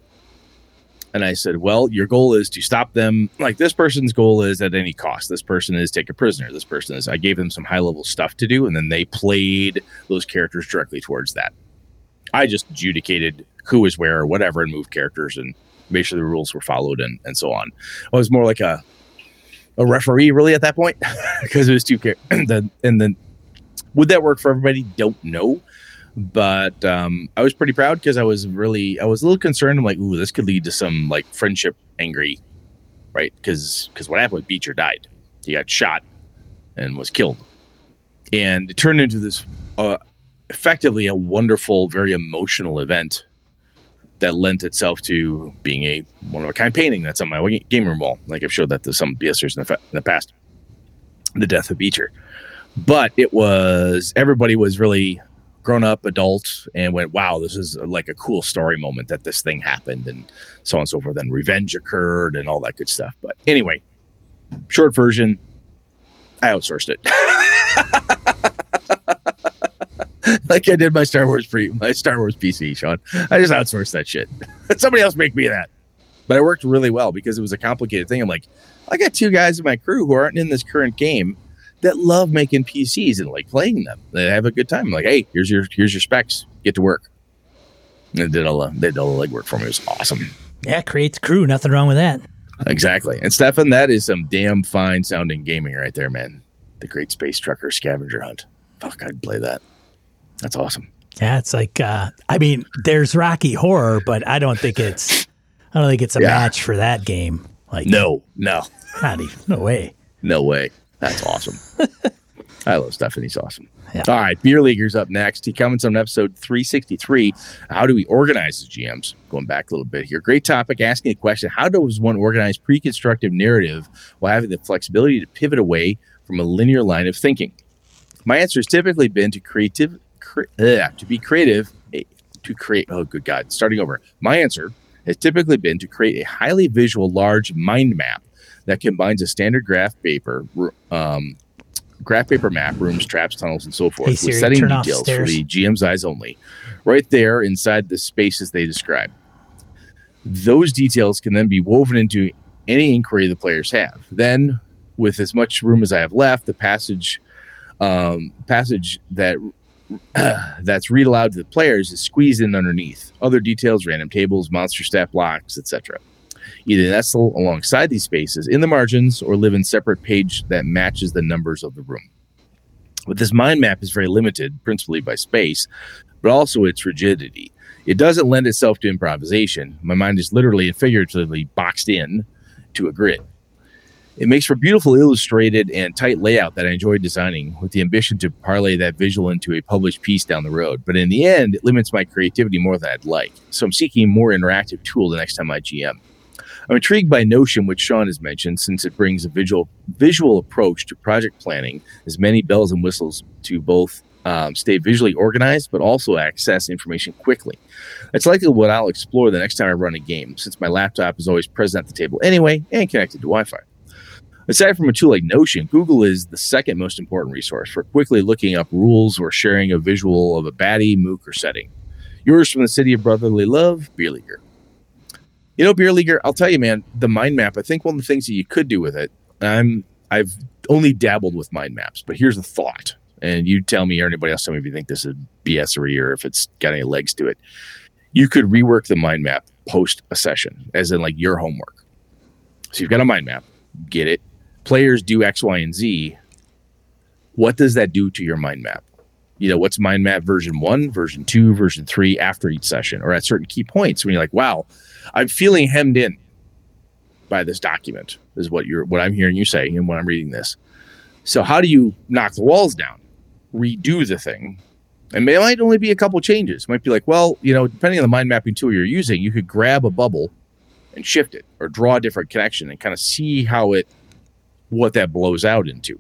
And I said, well, your goal is to stop them. Like this person's goal is at any cost. This person is take a prisoner. This person is, I gave them some high level stuff to do. And then they played those characters directly towards that. I just adjudicated who was where or whatever and moved characters and made sure the rules were followed and, and so on. I was more like a, a referee really at that point because it was two characters. and then would that work for everybody? Don't know but um, I was pretty proud because I was really I was a little concerned. I'm like, ooh, this could lead to some like friendship angry, right? Because because what happened Beecher died, he got shot and was killed, and it turned into this uh, effectively a wonderful, very emotional event that lent itself to being a one of a kind painting that's on my game room wall. Like I've showed that to some BSers in the, in the past, the death of Beecher. But it was everybody was really grown up adult and went, wow, this is uh, like a cool story moment that this thing happened and so on and so forth. And revenge occurred and all that good stuff. But anyway, short version, I outsourced it. like I did my Star Wars pre my Star Wars PC, Sean. I just outsourced that shit. Somebody else make me that. But it worked really well because it was a complicated thing. I'm like, I got two guys in my crew who aren't in this current game that love making PCs and like playing them. They have a good time. I'm like, hey, here's your here's your specs. Get to work. And they did all the, they did all the legwork for me. It was awesome. Yeah, creates crew. Nothing wrong with that. Exactly. And Stefan, that is some damn fine sounding gaming right there, man. The Great Space Trucker Scavenger Hunt. Fuck, I'd play that. That's awesome. Yeah, it's like uh I mean, there's Rocky Horror, but I don't think it's I don't think it's a yeah. match for that game. Like No, no. Not even no way. No way. That's awesome. I love Stefan. He's awesome. Yeah. All right, Beer Leaguer's up next. He comments on episode 363. How do we organize as GMs? Going back a little bit here. Great topic. Asking a question How does one organize pre constructive narrative while having the flexibility to pivot away from a linear line of thinking? My answer has typically been to creative, cre- uh, to be creative, to create. Oh, good God. Starting over. My answer has typically been to create a highly visual, large mind map that combines a standard graph paper, um, graph paper map, rooms, traps, tunnels, and so forth hey, Siri, with setting details for the GM's eyes only, right there inside the spaces they describe. Those details can then be woven into any inquiry the players have. Then, with as much room as I have left, the passage um, passage that uh, that's read aloud to the players is squeezed in underneath. Other details, random tables, monster stat blocks, etc either nestle alongside these spaces in the margins or live in separate page that matches the numbers of the room. But this mind map is very limited, principally by space, but also its rigidity. It doesn't lend itself to improvisation. My mind is literally and figuratively boxed in to a grid. It makes for beautiful illustrated and tight layout that I enjoy designing with the ambition to parlay that visual into a published piece down the road. But in the end, it limits my creativity more than I'd like. So I'm seeking a more interactive tool the next time I GM. I'm intrigued by Notion, which Sean has mentioned, since it brings a visual visual approach to project planning, as many bells and whistles to both um, stay visually organized, but also access information quickly. It's likely what I'll explore the next time I run a game, since my laptop is always present at the table anyway and connected to Wi-Fi. Aside from a tool like Notion, Google is the second most important resource for quickly looking up rules or sharing a visual of a baddie, mook, or setting. Yours from the city of brotherly love, Beer. You know, Beer Leaguer, I'll tell you, man, the mind map, I think one of the things that you could do with it, I'm I've only dabbled with mind maps, but here's a thought. And you tell me or anybody else tell me if you think this is BS or if it's got any legs to it. You could rework the mind map post a session, as in like your homework. So you've got a mind map, get it. Players do X, Y, and Z. What does that do to your mind map? You know, what's mind map version one, version two, version three after each session, or at certain key points when you're like, wow, I'm feeling hemmed in by this document, is what you're what I'm hearing you say and when I'm reading this. So how do you knock the walls down? Redo the thing. And it might only be a couple changes. It might be like, well, you know, depending on the mind mapping tool you're using, you could grab a bubble and shift it or draw a different connection and kind of see how it what that blows out into.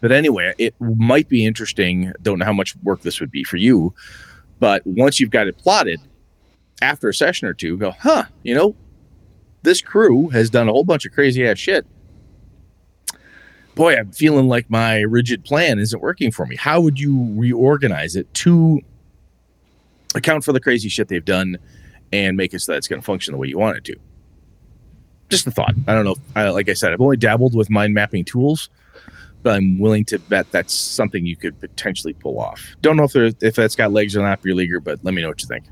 But anyway, it might be interesting. Don't know how much work this would be for you, but once you've got it plotted, after a session or two, go, huh, you know, this crew has done a whole bunch of crazy ass shit. Boy, I'm feeling like my rigid plan isn't working for me. How would you reorganize it to account for the crazy shit they've done and make it so that it's going to function the way you want it to? Just a thought. I don't know. If, I, like I said, I've only dabbled with mind mapping tools, but I'm willing to bet that's something you could potentially pull off. Don't know if if that's got legs or not for your leaguer, but let me know what you think.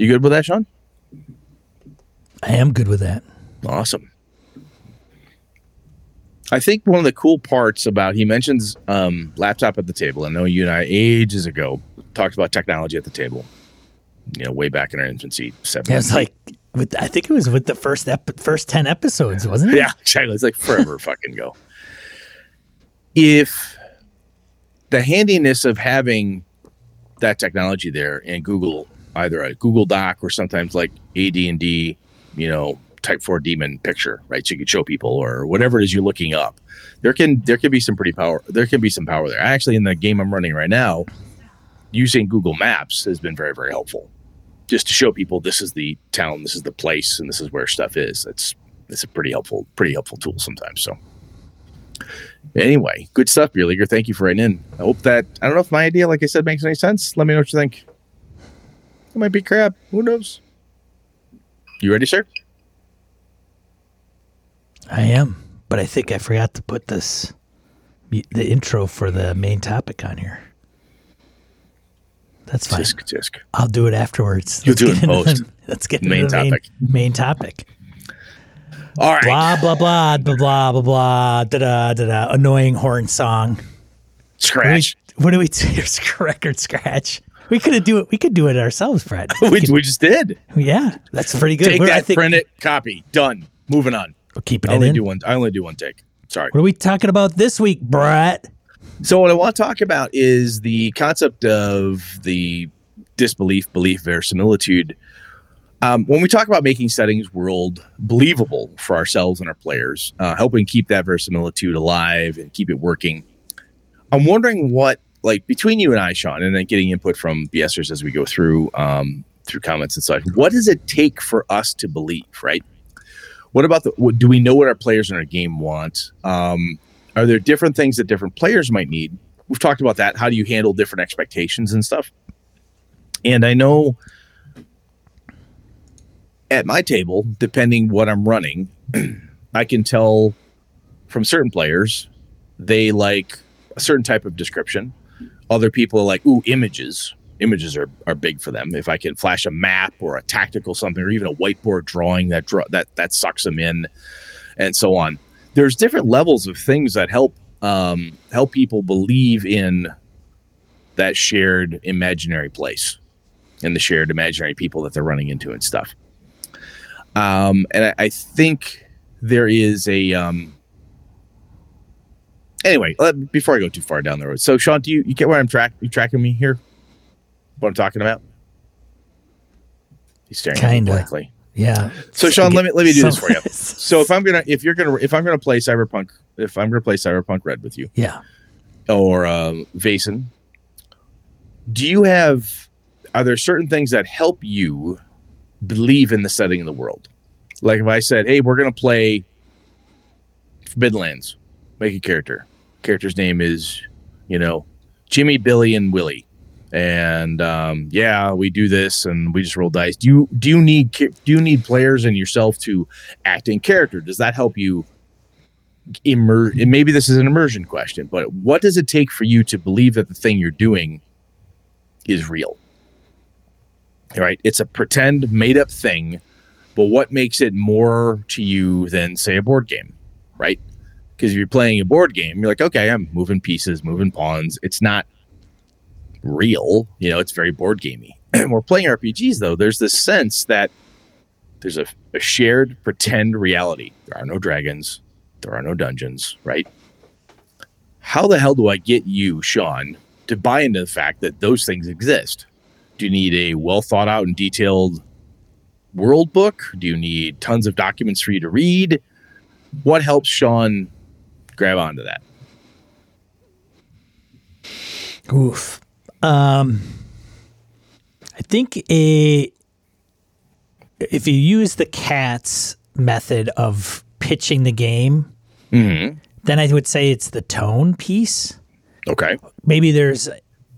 You good with that, Sean? I am good with that. Awesome. I think one of the cool parts about he mentions um, laptop at the table. I know you and I ages ago talked about technology at the table. You know, way back in our infancy. Seven. Yeah, it's like with I think it was with the first ep- first ten episodes, wasn't it? Yeah, exactly. It's like forever fucking go. If the handiness of having that technology there in Google, either a Google Doc or sometimes like AD and D, you know, type 4 demon picture right? So you can show people or whatever it is you're looking up. There can there can be some pretty power there can be some power there. Actually in the game i'm running right now using google maps has been very very helpful. Just to show people this is the town this is the place and this is where stuff is. It's it's a pretty helpful pretty helpful tool sometimes so. Anyway good stuff beer leaguer thank you for writing in. I hope that i don't know if my idea like i said makes any sense. Let me know what you think it might be crap who knows you ready sir I am, but I think I forgot to put this the intro for the main topic on here. That's fine. Tisk, tisk. I'll do it afterwards. You'll let's do it post. The, let's get main topic. Main, main, topic. All right. Blah blah blah blah blah blah blah da da da da. Annoying horn song. Scratch. What do we? do? Here's record scratch. We could do it. We could do it ourselves, Fred. We, we, we just did. Yeah, that's pretty good. Take We're, that, think, print it, copy, done. Moving on. We're keeping I only in. do one. I only do one take. Sorry. What are we talking about this week, Brett? So what I want to talk about is the concept of the disbelief, belief, verisimilitude. Um, when we talk about making settings world believable for ourselves and our players, uh, helping keep that verisimilitude alive and keep it working, I'm wondering what, like, between you and I, Sean, and then getting input from BSers as we go through um, through comments and such, what does it take for us to believe, right? What about the? What, do we know what our players in our game want? Um, are there different things that different players might need? We've talked about that. How do you handle different expectations and stuff? And I know at my table, depending what I'm running, I can tell from certain players they like a certain type of description. Other people are like, ooh, images images are, are big for them. If I can flash a map or a tactical something or even a whiteboard drawing that draw, that that sucks them in, and so on. There's different levels of things that help um, help people believe in that shared imaginary place and the shared imaginary people that they're running into and stuff. Um, and I, I, think there is a um, anyway. Let, before I go too far down the road, so Sean, do you, you get where I'm track you tracking me here? what I'm talking about? He's staring Kinda. at me blankly. Yeah. So Sean, let me let me do this for you. So if I'm gonna if you're gonna if I'm gonna play Cyberpunk if I'm gonna play Cyberpunk Red with you, yeah, or um, Vaesen, do you have are there certain things that help you believe in the setting of the world? Like if I said, "Hey, we're gonna play Forbidden Lands. Make a character. Character's name is, you know, Jimmy, Billy, and Willie. And um, yeah, we do this, and we just roll dice. Do you do you need do you need players and yourself to act in character? Does that help you immer? Maybe this is an immersion question, but what does it take for you to believe that the thing you're doing is real? Right? It's a pretend, made up thing, but what makes it more to you than say a board game? Right? Because you're playing a board game, you're like, okay, I'm moving pieces, moving pawns. It's not real. You know, it's very board gamey. We're playing RPGs though. There's this sense that there's a, a shared pretend reality. There are no dragons. There are no dungeons. Right? How the hell do I get you, Sean, to buy into the fact that those things exist? Do you need a well thought out and detailed world book? Do you need tons of documents for you to read? What helps Sean grab onto that? Oof. Um, I think a if you use the cat's method of pitching the game, Mm-hmm. then I would say it's the tone piece. Okay. Maybe there's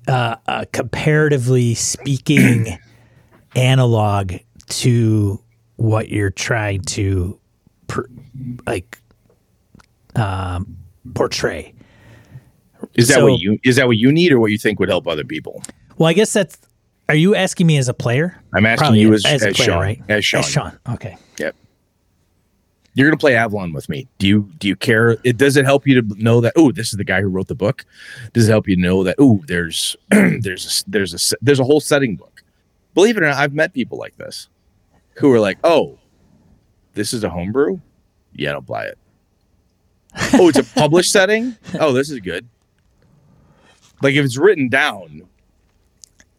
uh, a comparatively speaking analog to what you're trying to per, like um, portray. Is that So- what you is that what you need or what you think would help other people? Well, I guess that's. Are you asking me as a player? I'm asking Probably you as, as, as, a player, Sean. right? As Sean. As Sean. Okay. Yep. You're gonna play Avalon with me. Do you do you care? It does it help you to know that? Oh, this is the guy who wrote the book. Does it help you know that? Oh, there's there's a, there's a there's a whole setting book. Believe it or not, I've met people like this who are like, oh, this is a homebrew. Yeah, don't buy it. Oh, it's a published setting. Oh, this is good. Like if it's written down,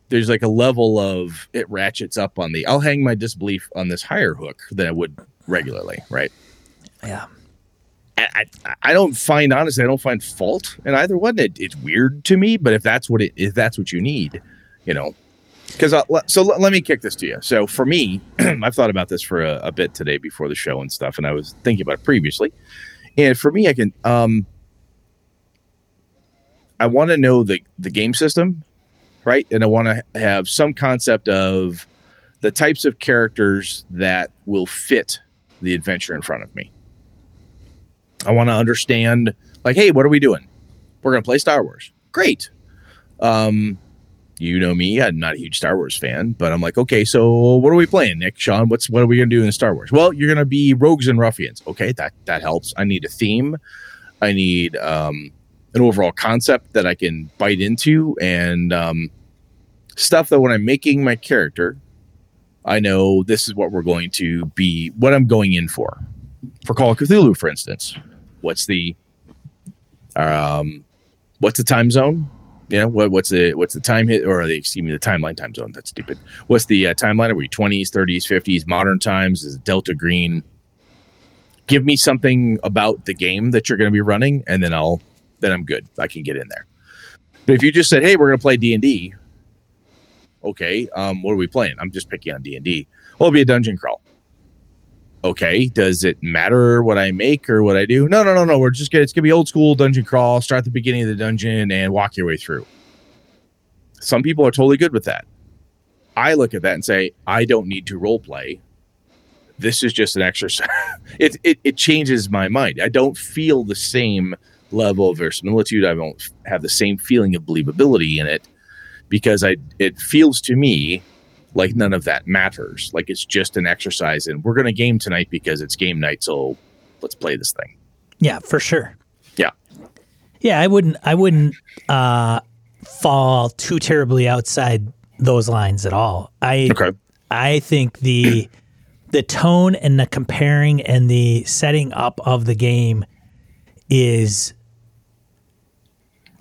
there's like a level of it ratchets up on the. I'll hang my disbelief on this higher hook than I would regularly, right? Yeah. I, I, I don't find honestly I don't find fault in either one. It, it's weird to me, but if that's what it if that's what you need, you know, because uh, so let, let me kick this to you. So for me, I've thought about this for a, a bit today before the show and stuff, and I was thinking about it previously. And for me, I can um, I want to know the the game system, right? And I want to have some concept of the types of characters that will fit the adventure in front of me. I want to understand, like, hey, what are we doing? We're going to play Star Wars. Great. Um, you know me, I'm not a huge Star Wars fan, but I'm like, okay, so what are we playing, Nick? Sean, what's what are we to do in Star Wars? Well, you're to be rogues and ruffians. Okay, that that helps. I need a theme. I need um, an overall concept that I can bite into, and um, stuff that when I'm making my character, I know this is what we're going to be, what I'm going in for. For Call of Cthulhu, for instance, what's the um, what's the time zone? You know, what, what's the what's the time hit or the excuse me the timeline time zone? That's stupid. What's the uh, timeline? Are we twenties, thirties, fifties, modern times? Is Delta Green? Give me something about the game that you're going to be running, and then I'll then I'm good. I can get in there. But if you just said, "Hey, we're going to play D and D," okay, um, what are we playing? I'm just picking on D and D. Well, it'll be a dungeon crawl. Okay, does it matter what I make or what I do? No, no, no, no. We're just gonna it's gonna be old school dungeon crawl. Start at the beginning of the dungeon and walk your way through. Some people are totally good with that. I look at that and say, I don't need to role play. This is just an exercise. it, it it changes my mind. I don't feel the same level of verisimilitude. I don't have the same feeling of believability in it because I it feels to me like none of that matters. Like it's just an exercise, and we're going to game tonight because it's game night. So let's play this thing. Yeah, for sure. Yeah. Yeah, I wouldn't I wouldn't uh fall too terribly outside those lines at all. I Okay. I think the the tone and the comparing and the setting up of the game is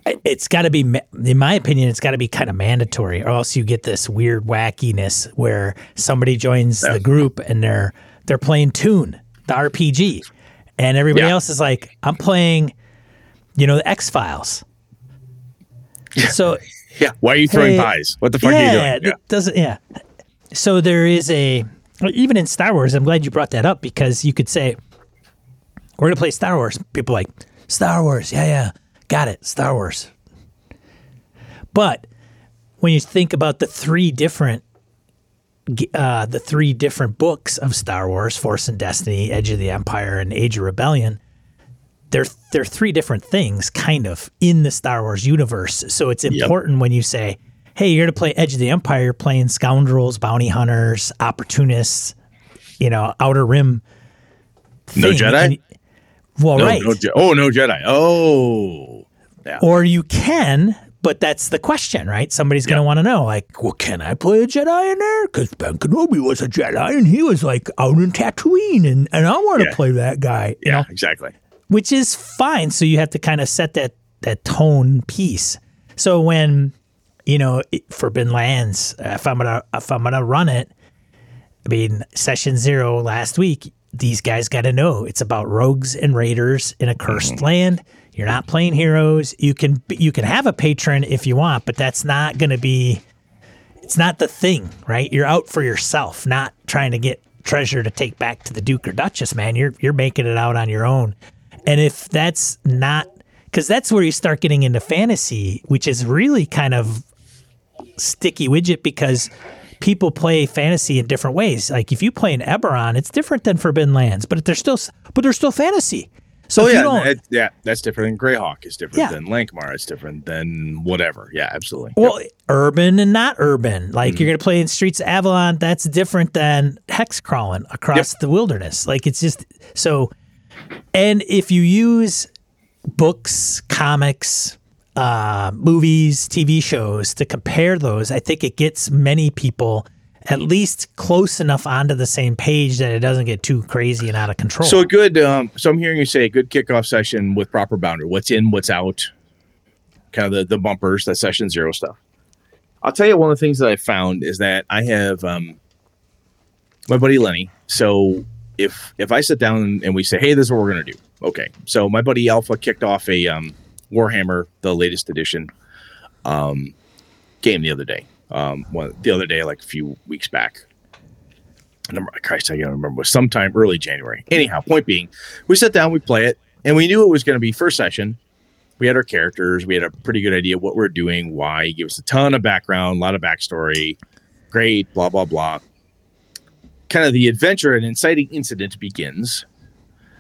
it's got to be in my opinion it's got to be kind of mandatory or else you get this weird wackiness where somebody joins the group and they're they're playing Toon the rpg and everybody Yeah. else is like i'm playing you know the x-files so Yeah. Why are you throwing Hey, pies? What the fuck yeah, are you doing? it doesn't yeah. So there is a even in Star Wars. I'm glad you brought that up because you could say, we're gonna play Star Wars. People are like Star Wars, yeah, yeah, got it, Star Wars. But when you think about the three different uh, the three different books of Star Wars, Force and Destiny, Edge of the Empire, and Age of Rebellion, they're they're three different things, kind of, in the Star Wars universe. So it's important when you say, "Hey, you're going to play Edge of the Empire. You're playing scoundrels, bounty hunters, opportunists, you know, Outer Rim." No. Jedi? And- well, No, right. no oh, no Jedi. Oh, yeah. Or you can, but that's the question, right? Somebody's going to want to know, like, well, can I play a Jedi in there? Because Ben Kenobi was a Jedi and he was like out in Tatooine, and, and I want to Yeah. play that guy, you yeah, know, exactly. which is fine. So you have to kind of set that that tone piece. So when you know Forbidden Lands, if I'm gonna if I'm gonna run it, I mean session zero last week, these guys got to know it's about rogues and raiders in a cursed mm-hmm. land. You're not playing heroes. You can you can have a patron if you want, but that's not going to be. It's not the thing, right? You're out for yourself, not trying to get treasure to take back to the Duke or Duchess. Man, you're you're making it out on your own. And if that's not, because that's where you start getting into fantasy, which is really kind of sticky widget because people play fantasy in different ways. Like if you play in Eberron, it's different than Forbidden Lands, but they're still but they're still fantasy. So if yeah, that- yeah, that's different than Greyhawk. It's different Yeah. than Lankhmar. It's different than whatever. Yeah, absolutely. well, urban and not urban. Like Mm-hmm. you're going to play in Streets of Avalon, that's different than hex crawling across the wilderness. Like it's just so. And if you use books, comics, uh, movies, TV shows to compare those, I think it gets many people at least close enough onto the same page that it doesn't get too crazy and out of control. So a good. Um, so I'm hearing you say a good kickoff session with proper boundary. What's in, what's out, kind of the the bumpers, that session zero stuff. I'll tell you one of the things that I found is that I have um, my buddy Lenny. So if if I sit down and we say, hey, this is what we're gonna do. Okay. So my buddy Alpha kicked off a um, Warhammer, the latest edition, um, game the other day. Um, one, the other day, like a few weeks back. Number, Christ, I can't remember. Was sometime early January. Anyhow, point being, we sat down, we play it, and we knew it was going to be first session. We had our characters. We had a pretty good idea what we're doing, why. He gave us a ton of background, a lot of backstory. Great, blah blah blah. Kind of the adventure and inciting incident begins.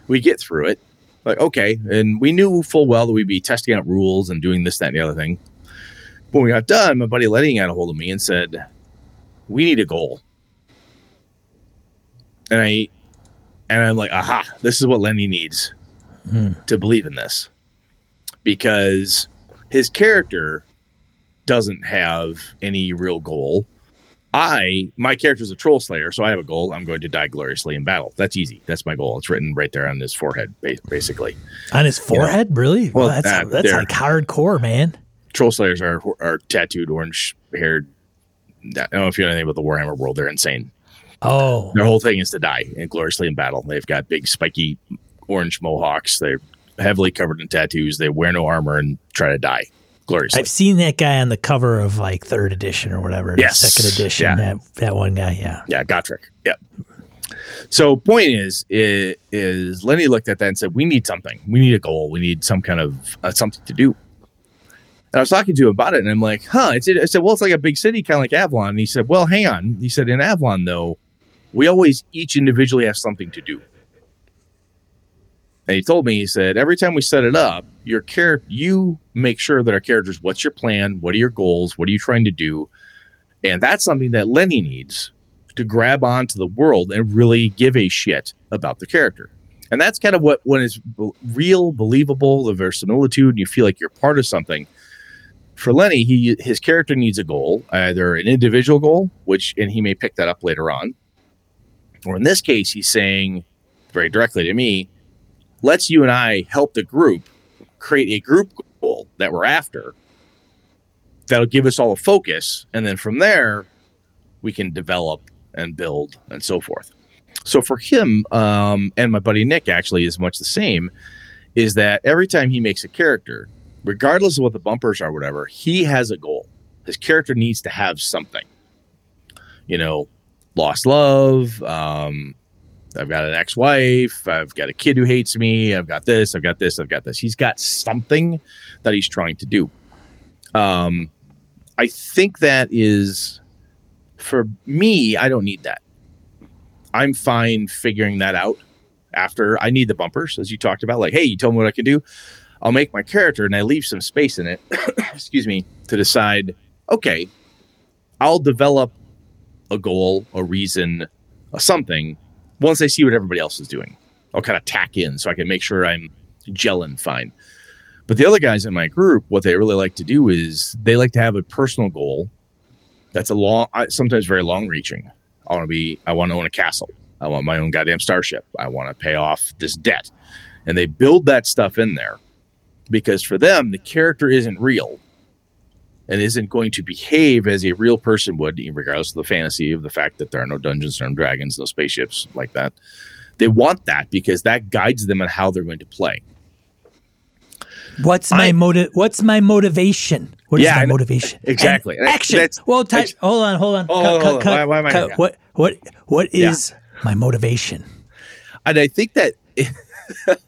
We get through it, like okay, and we knew full well that we'd be testing out rules and doing this, that, and the other thing. When we got done, my buddy Lenny got a hold of me and said, "We need a goal." And I, and I'm like, "Aha! This is what Lenny needs to believe in this," because his character doesn't have any real goal. I, my character is a troll slayer, so I have a goal. I'm going to die gloriously in battle. That's easy. That's my goal. It's written right there on his forehead, basically. on his forehead, really? Well, Well, that's uh, that's there. like hardcore, man. Troll slayers are are tattooed orange haired. I don't know if you know anything about the Warhammer world. They're insane. Oh, Their whole thing is to die and gloriously in battle. They've got big spiky orange mohawks. They're heavily covered in tattoos. They wear no armor and try to die gloriously. I've seen that guy on the cover of like third edition or whatever. Yes. second edition. Yeah. That that one guy. Yeah. yeah, Gotrek. Yep. So point is, is, is Lenny looked at that and said, "We need something. We need a goal. We need some kind of uh, something to do." And I was talking to him about it, and I'm like, "Huh?" It's, I said, "Well, it's like a big city, kind of like Avalon." And he said, "Well, hang on." He said, "In Avalon, though, we always each individually have something to do." And he told me, he said, every time we set it up, your character, you make sure that our characters, what's your plan? What are your goals? What are you trying to do? And that's something that Lenny needs to grab onto the world and really give a shit about the character. And that's kind of what when it's real, believable, the verisimilitude, and you feel like you're part of something. For Lenny, he his character needs a goal, either an individual goal, which and he may pick that up later on, or in this case, he's saying very directly to me, "Let's you and I help the group create a group goal that we're after. That'll give us all a focus, and then from there, we can develop and build and so forth." So for him, um, and my buddy Nick actually is much the same, is that every time he makes a character, regardless of what the bumpers are, whatever, he has a goal. His character needs to have something. You know, lost love, um, I've got an ex-wife, I've got a kid who hates me, I've got this, I've got this, I've got this. He's got something that he's trying to do. Um, I think that is for me. I don't need that. I'm fine figuring that out after I need the bumpers, as you talked about. Like, hey, you told me what I can do. I'll make my character and I leave some space in it, excuse me, to decide, okay, I'll develop a goal, a reason, a something once I see what everybody else is doing. I'll kind of tack in so I can make sure I'm gelling fine. But the other guys in my group, what they really like to do is they like to have a personal goal that's a long, sometimes very long reaching. I want to be, I want to own a castle. I want my own goddamn starship. I want to pay off this debt. And they build that stuff in there because for them, the character isn't real and isn't going to behave as a real person would, regardless of the fantasy of the fact that there are no dungeons, or no dragons, no spaceships like that. They want that because that guides them on how they're going to play. What's my I- motive? What's my motivation? What is Yeah, my motivation? Exactly. And action. that's- well, that's- hold on, hold on. Oh, Cut, hold cut, on. cut, Why- why am I. What? What? What Yeah. my motivation? and I think that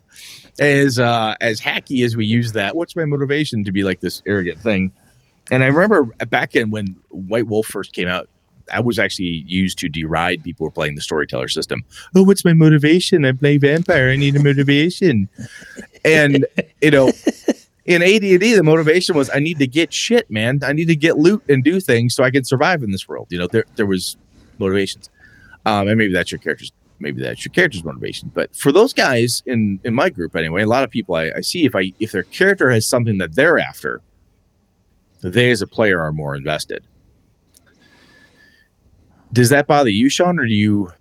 as uh, as hacky as we use that, what's my motivation to be like this arrogant thing? And I remember back in when White Wolf first came out, I was actually used to deride people who were playing the storyteller system. Oh, what's my motivation? I play vampire. I need a motivation. and you know, in AD&D, the motivation was I need to get shit, man. I need to get loot and do things so I can survive in this world. You know, there there was motivations, um, and maybe that's your character's maybe that's your character's motivation. But for those guys in in my group anyway, a lot of people I, I see if I if their character has something that they're after, they as a player are more invested. Does that bother you, Sean, or do you?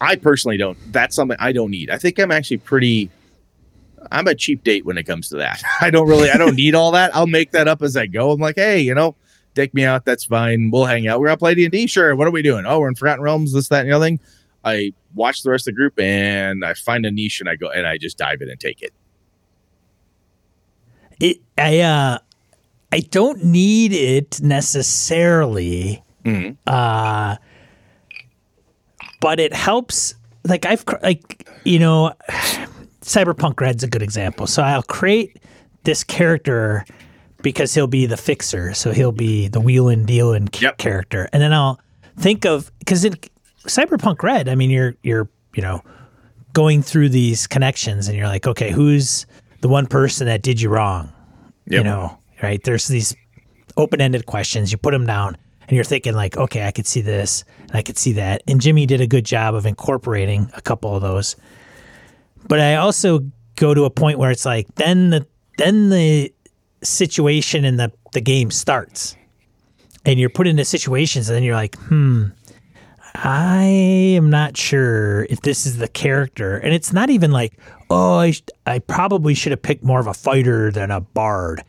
I personally don't. That's something I don't need. I think I'm actually pretty. I'm a cheap date when it comes to that. I don't really. I don't need all that. I'll make that up as I go. I'm like, hey, you know, take me out. That's fine. We'll hang out. We're gonna play D and D. Sure. What are we doing? Oh, we're in Forgotten Realms. This, that, and the other thing. I watch the rest of the group and I find a niche and I go and I just dive in and take it. It. I. Uh. I don't need it necessarily. Mhm. Uh. But it helps. Like I've cr- like you know, Cyberpunk Red's a good example. So I'll create this character because he'll be the fixer. So he'll be the wheeling dealing ca- Yep. character, and then I'll think of because in Cyberpunk Red, I mean, you're you're you know going through these connections, and you're like, okay, who's the one person that did you wrong? You know, right? There's these open-ended questions. You put them down, and you're thinking like, okay, I could see this, and I could see that. And Jimmy did a good job of incorporating a couple of those. But I also go to a point where it's like, then the then the situation in the the game starts, and you're put into situations, and then you're like, hmm. I am not sure if this is the character, and it's not even like, oh, I, sh- I probably should have picked more of a fighter than a bard.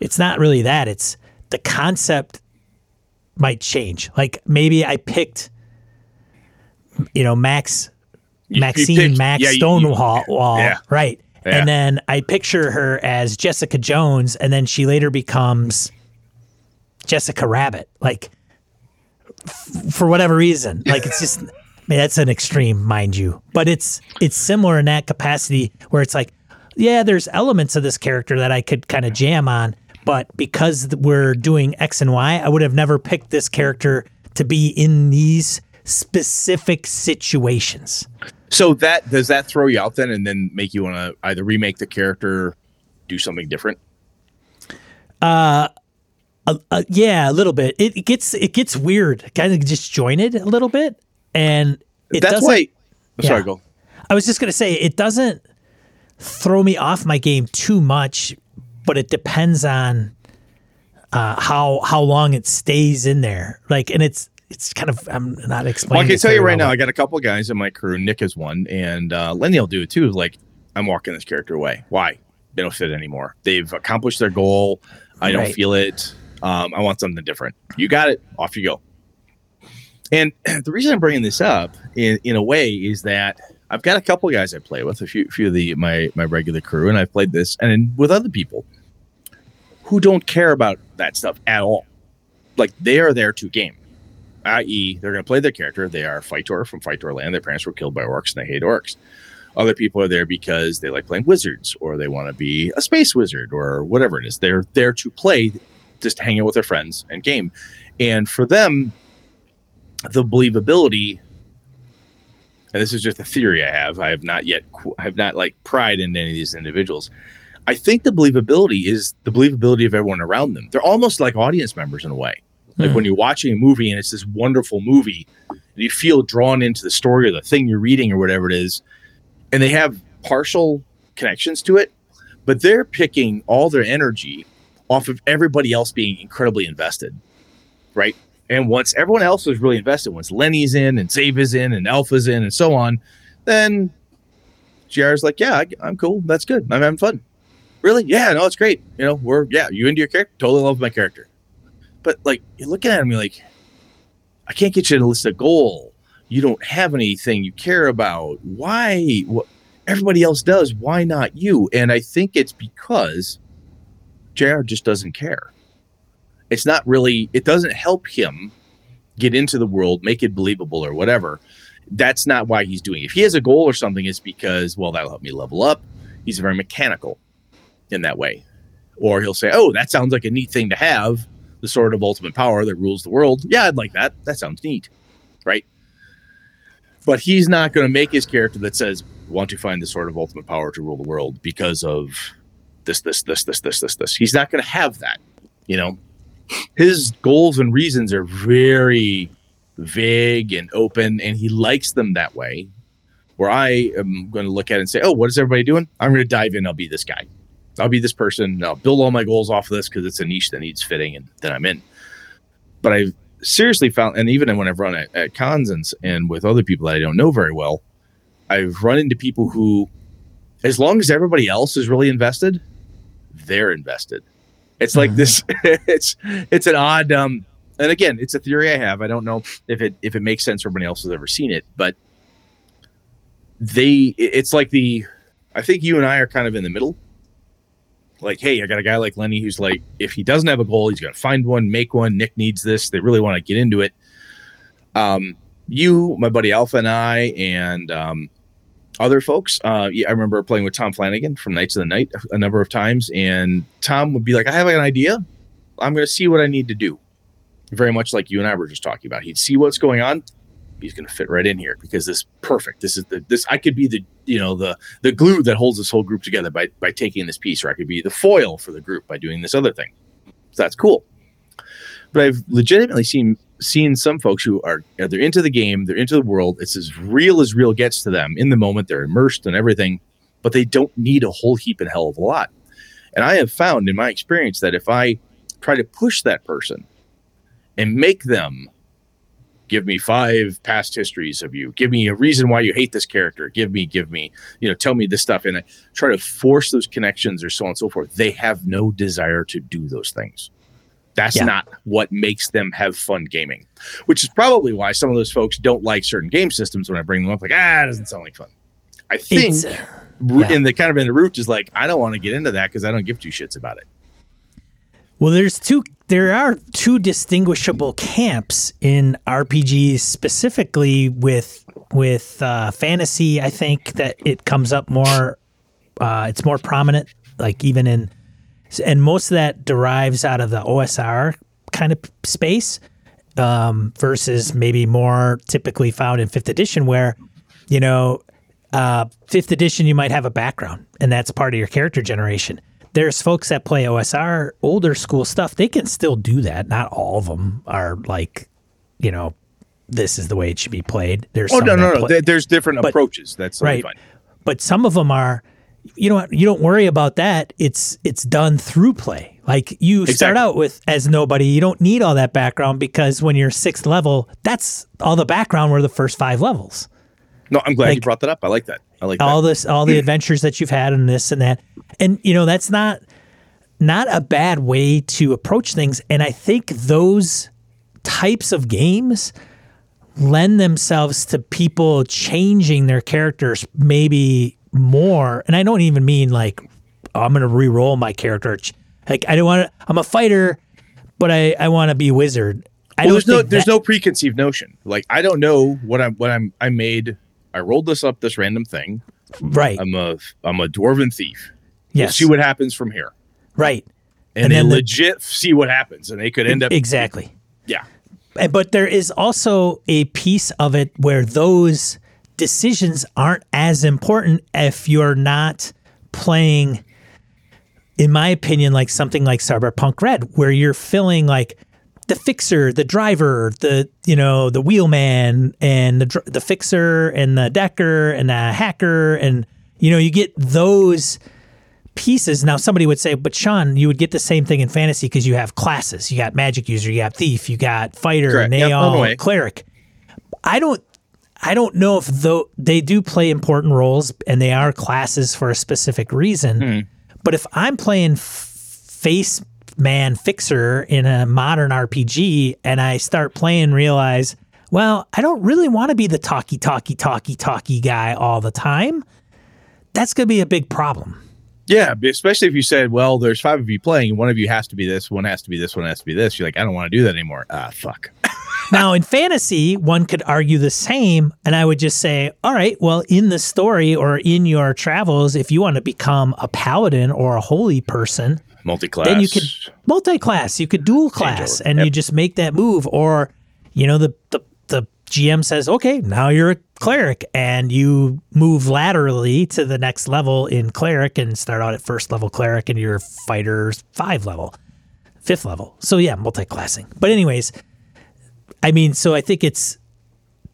It's not really that. It's the concept might change. Like maybe I picked, you know, Max, You- you Maxine, picked- Max yeah, you- you- Stonewall, wall, yeah. right? Yeah. And then I picture her as Jessica Jones, and then she later becomes Jessica Rabbit. Like f- for whatever reason, like it's just. I mean, that's an extreme, mind you, but it's it's similar in that capacity where it's like, yeah, there's elements of this character that I could kind of jam on, but because we're doing X and Y, I would have never picked this character to be in these specific situations. So that does that throw you out then, and then make you want to either remake the character, do something different? Uh, uh, yeah, a little bit. It, it gets it gets weird, kind of disjointed a little bit, and it That's doesn't. why. I'm Sorry, go. I was just gonna say it doesn't throw me off my game too much, but it depends on uh, how how long it stays in there. Like, and it's it's kind of I'm not Well, explaining. I can this tell you very right now, I got a couple guys in my crew. Nick is one, and uh, Lenny will do it too. Like, I'm walking this character away. Why? They don't fit anymore. They've accomplished their goal. I don't Right. feel it. Um, I want something different. You got it. Off you go. And the reason I'm bringing this up, in, in a way, is that I've got a couple guys I play with, a few, few of the my my regular crew, and I've played this, and with other people who don't care about that stuff at all. Like they are there to game. i.e., they're going to play their character. They are Fightor from Fightor Land. Their parents were killed by orcs and they hate orcs. Other people are there because they like playing wizards or they want to be a space wizard or whatever it is. They're there to play, just hang out with their friends and game. And for them, the believability, and this is just a theory I have. I have not yet, I have not like pride in any of these individuals. I think the believability is the believability of everyone around them. They're almost like audience members in a way. Like Hmm. when you're watching a movie and it's this wonderful movie, and you feel drawn into the story or the thing you're reading or whatever it is, and they have partial connections to it, but they're picking all their energy off of everybody else being incredibly invested, right? And once everyone else is really invested, once Lenny's in and Save is in and Alpha's in and so on, then JR's like, yeah, I, I'm cool. That's good. I'm having fun. Really? Yeah, no, it's great. You know, we're, yeah, you into your character? Totally love my character. But like, you're looking at you're like, I can't get you to list a goal. You don't have anything you care about. Why? What? Everybody else does. Why not you? And I think it's because JR just doesn't care. It's not really, it doesn't help him get into the world, make it believable or whatever. That's not why he's doing it. If he has a goal or something, it's because, well, that'll help me level up. He's very mechanical in that way. Or he'll say, oh, that sounds like a neat thing to have the sword of ultimate power that rules the world. Yeah, I'd like that. That sounds neat. Right. But he's not going to make his character that says, want to find the sword of ultimate power to rule the world because of this, this, this, this, this, this, this. He's not going to have that. You know, his goals and reasons are very vague and open, and he likes them that way. Where I am going to look at it and say, oh, what is everybody doing? I'm going to dive in. I'll be this guy. I'll be this person. I'll build all my goals off of this because it's a niche that needs fitting, and then I'm in. But I've seriously found, and even when I've run at, at cons and, and with other people that I don't know very well, I've run into people who, as long as everybody else is really invested, they're invested. It's like this. it's it's an odd. Um, and again, it's a theory I have. I don't know if it if it makes sense for anybody else has ever seen it, but they. It's like the. I think you and I are kind of in the middle. Like, hey, I got a guy like Lenny who's like, if he doesn't have a goal, he's to find one, make one. Nick needs this. They really want to get into it. Um, you, my buddy Alpha, and I, and um, other folks. Uh, yeah, I remember playing with Tom Flanagan from Nights of the Night a number of times, and Tom would be like, "I have an idea. I'm going to see what I need to do." Very much like you and I were just talking about. He'd see what's going on. He's going to fit right in here because this is perfect. This is the this I could be the you know the the glue that holds this whole group together by by taking this piece, or I could be the foil for the group by doing this other thing. So that's cool. But I've legitimately seen seen some folks who are they're into the game, they're into the world. It's as real as real gets to them in the moment. They're immersed in everything, but they don't need a whole heap and hell of a lot. And I have found in my experience that if I try to push that person and make them give me five past histories of you, give me a reason why you hate this character, give me, give me, you know, tell me this stuff, and I try to force those connections or so on and so forth, they have no desire to do those things. That's Yeah. not what makes them have fun gaming, which is probably why some of those folks don't like certain game systems when I bring them up. Like, ah, it doesn't sound like fun. I think, uh, yeah. in the kind of in the root is like, I don't want to get into that because I don't give two shits about it. Well, there's two. There are two distinguishable camps in RPGs, specifically with with uh, fantasy. I think that it comes up more. Uh, it's more prominent, like even in, and most of that derives out of the OSR kind of space, um, versus maybe more typically found in fifth edition, where you know uh, fifth edition, you might have a background, and that's part of your character generation. There's folks that play OSR, older school stuff. They can still do that. Not all of them are like, you know, this is the way it should be played. There's Oh no, no, no. play- There's different But- approaches. That's right. but some of them are you know what? You don't worry about that. It's it's done through play. Like you start out with as nobody. You don't need all that background because when you're sixth level that's all the background were the first five levels. No, I'm glad you brought that up. I like that. I like all that. this all the adventures that you've had and this and that. And you know that's not not a bad way to approach things. And i think those types of games lend themselves to people changing their characters maybe more and i don't even mean like oh, i'm going to re-roll my character like i don't want to i'm a fighter but i i want to be wizard I well, there's no there's that- no preconceived notion. Like I don't know what I'm what I'm I made. I rolled this up this random thing. right. I'm a I'm a dwarven thief. We'll yes. see what happens from here. right. And, And they the- legit see what happens, and they could end up exactly. yeah. Eh, but there is also a piece of it where those decisions aren't as important if you're not playing, in my opinion, like something like Cyberpunk Red, where you're filling like the fixer, the driver, the you know the wheelman, and the the fixer, and the decker, and the hacker, and you know you get those pieces. Now, somebody would say, but Sean, you would get the same thing in fantasy because you have classes. You got magic user, you got thief, you got fighter, Correct. and they Yep, all cleric. I don't. I don't know if though they do play important roles and they are classes for a specific reason. Hmm. But if I'm playing f- face man fixer in a modern RPG and I start playing, realize, well, I don't really want to be the talky, talky, talky, talky guy all the time. That's going to be a big problem. Yeah, especially if you said, "Well, there's five of you playing, and one of you has to be this, one has to be this, one has to be this." You're like, "I don't want to do that anymore." Ah, fuck. now, in fantasy, one could argue the same, and I would just say, all right, well, in the story or in your travels, if you want to become a paladin or a holy person, Multi-class. then you could multi-class, you could dual class, and Yep. you just make that move. Or, you know, the the the GM says, okay, now you're a cleric, and you move laterally to the next level in cleric, and start out at first level cleric, and you're fighter's five level, fifth level. So yeah, multi-classing. But anyways, I mean, so I think it's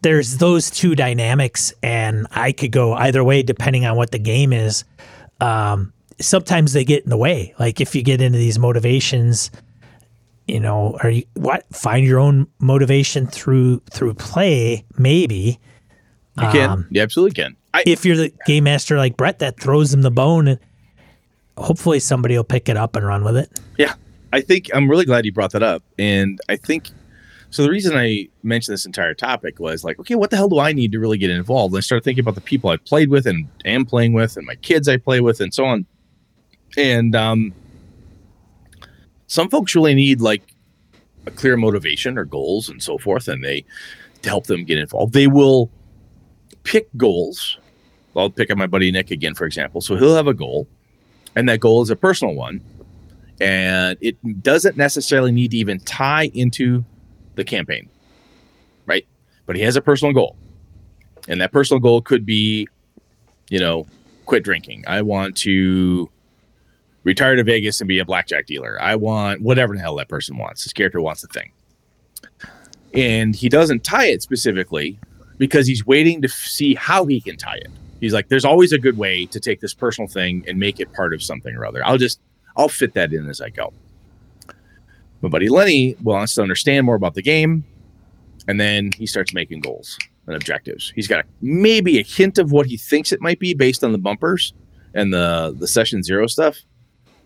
there's those two dynamics, and I could go either way depending on what the game is. Um, sometimes they get in the way. Like if you get into these motivations, you know, are you what find your own motivation through through play? Maybe You can. Um, you absolutely can. I, if you're the game master like Brett, that throws them the bone, and hopefully somebody will pick it up and run with it. Yeah, I think I'm really glad you brought that up, and I think so. The reason I mentioned this entire topic was like, okay, what the hell do I need to really get involved? And I started thinking about the people I've played with and am playing with, and my kids I play with, and so on. And um, some folks really need like a clear motivation or goals and so forth, and they to help them get involved. They will pick goals. I'll pick up my buddy Nick again, for example. So he'll have a goal, and that goal is a personal one and it doesn't necessarily need to even tie into the campaign, right? But he has a personal goal, and that personal goal could be, you know, quit drinking. I want to retire to Vegas and be a blackjack dealer. I want whatever the hell that person wants. This character wants the thing, and he doesn't tie it specifically because he's waiting to f- see how he can tie it. He's like, there's always a good way to take this personal thing and make it part of something or other. I'll just I'll fit that in as I go. My buddy Lenny wants to understand more about the game, and then he starts making goals and objectives. He's got a, maybe a hint of what he thinks it might be based on the bumpers and the the session zero stuff.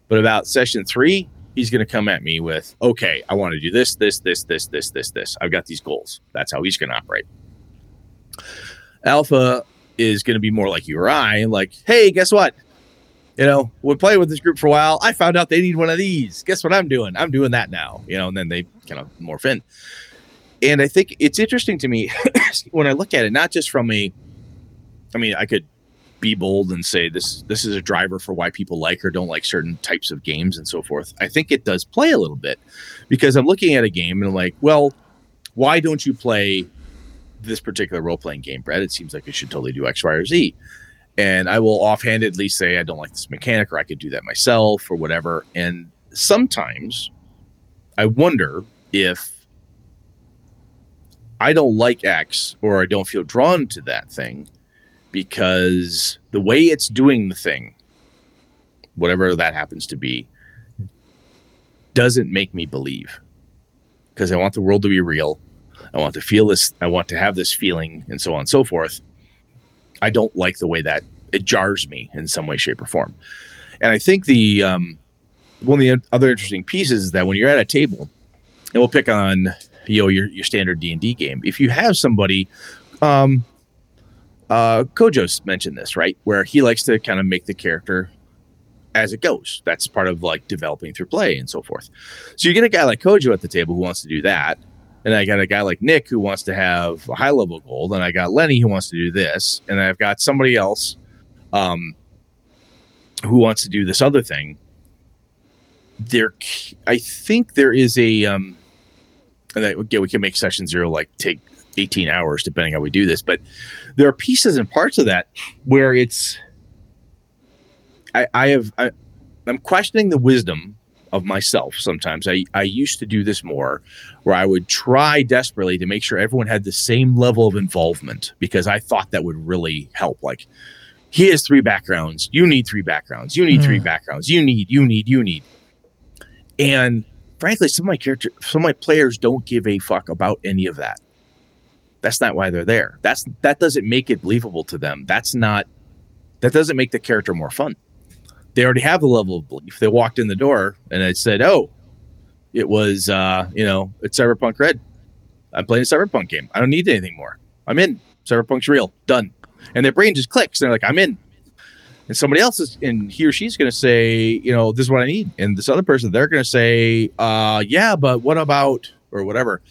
But about session three, he's going to come at me with, "Okay, I want to do this, this, this, this, this, this, this. I've got these goals." That's how he's going to operate. Alpha is going to be more like you or I, like, "Hey, guess what? You know, we're playing with this group for a while. I found out they need one of these. Guess what I'm doing? I'm doing that now. You know, and then they kind of morph in. And I think it's interesting to me when I look at it, not just from a, I mean, I could be bold and say this this is a driver for why people like or don't like certain types of games and so forth. I think it does play a little bit because I'm looking at a game and I'm like, well, why don't you play this particular role playing game, Brett? It seems like it should totally do X, Y, or Z and I will offhandedly say I don't like this mechanic or I could do that myself or whatever. And sometimes I wonder if I don't like X or I don't feel drawn to that thing because the way it's doing the thing, whatever that happens to be, doesn't make me believe. Because I want the world to be real. I want to feel this, I want to have this feeling, and so on and so forth. I don't like the way that it jars me in some way, shape, or form. And I think the um, one of the other interesting pieces is that when you're at a table, and we'll pick on you know your your standard D and D game. If you have somebody, um, uh, Kojo's mentioned this right, where he likes to kind of make the character as it goes. That's part of like developing through play and so forth. So you get a guy like Kojo at the table who wants to do that, and I got a guy like Nick who wants to have a high level gold, and I got Lenny who wants to do this, and I've got somebody else um, who wants to do this other thing. There, I think there is a, um, and again, we can make session zero like take 18 hours depending how we do this, but there are pieces and parts of that where it's, I, I have, I, I'm questioning the wisdom of myself sometimes. I, I used to do this more where I would try desperately to make sure everyone had the same level of involvement because I thought that would really help. Like, he has three backgrounds. You need three backgrounds. You need three hmm. backgrounds. You need, you need, you need. And frankly, some of my character, some of my players don't give a fuck about any of that. That's not why they're there. That's that doesn't make it believable to them. That's not that doesn't make the character more fun. They already have the level of belief. They walked in the door and I said, "Oh, it was uh, you know, it's Cyberpunk Red. I'm playing a Cyberpunk game. I don't need anything more. I'm in. Cyberpunk's real. Done." And their brain just clicks. And they're like, "I'm in." And somebody else is, and he or she's going to say, you know, this is what I need. And this other person, they're going to say, uh, yeah, but what about, or whatever.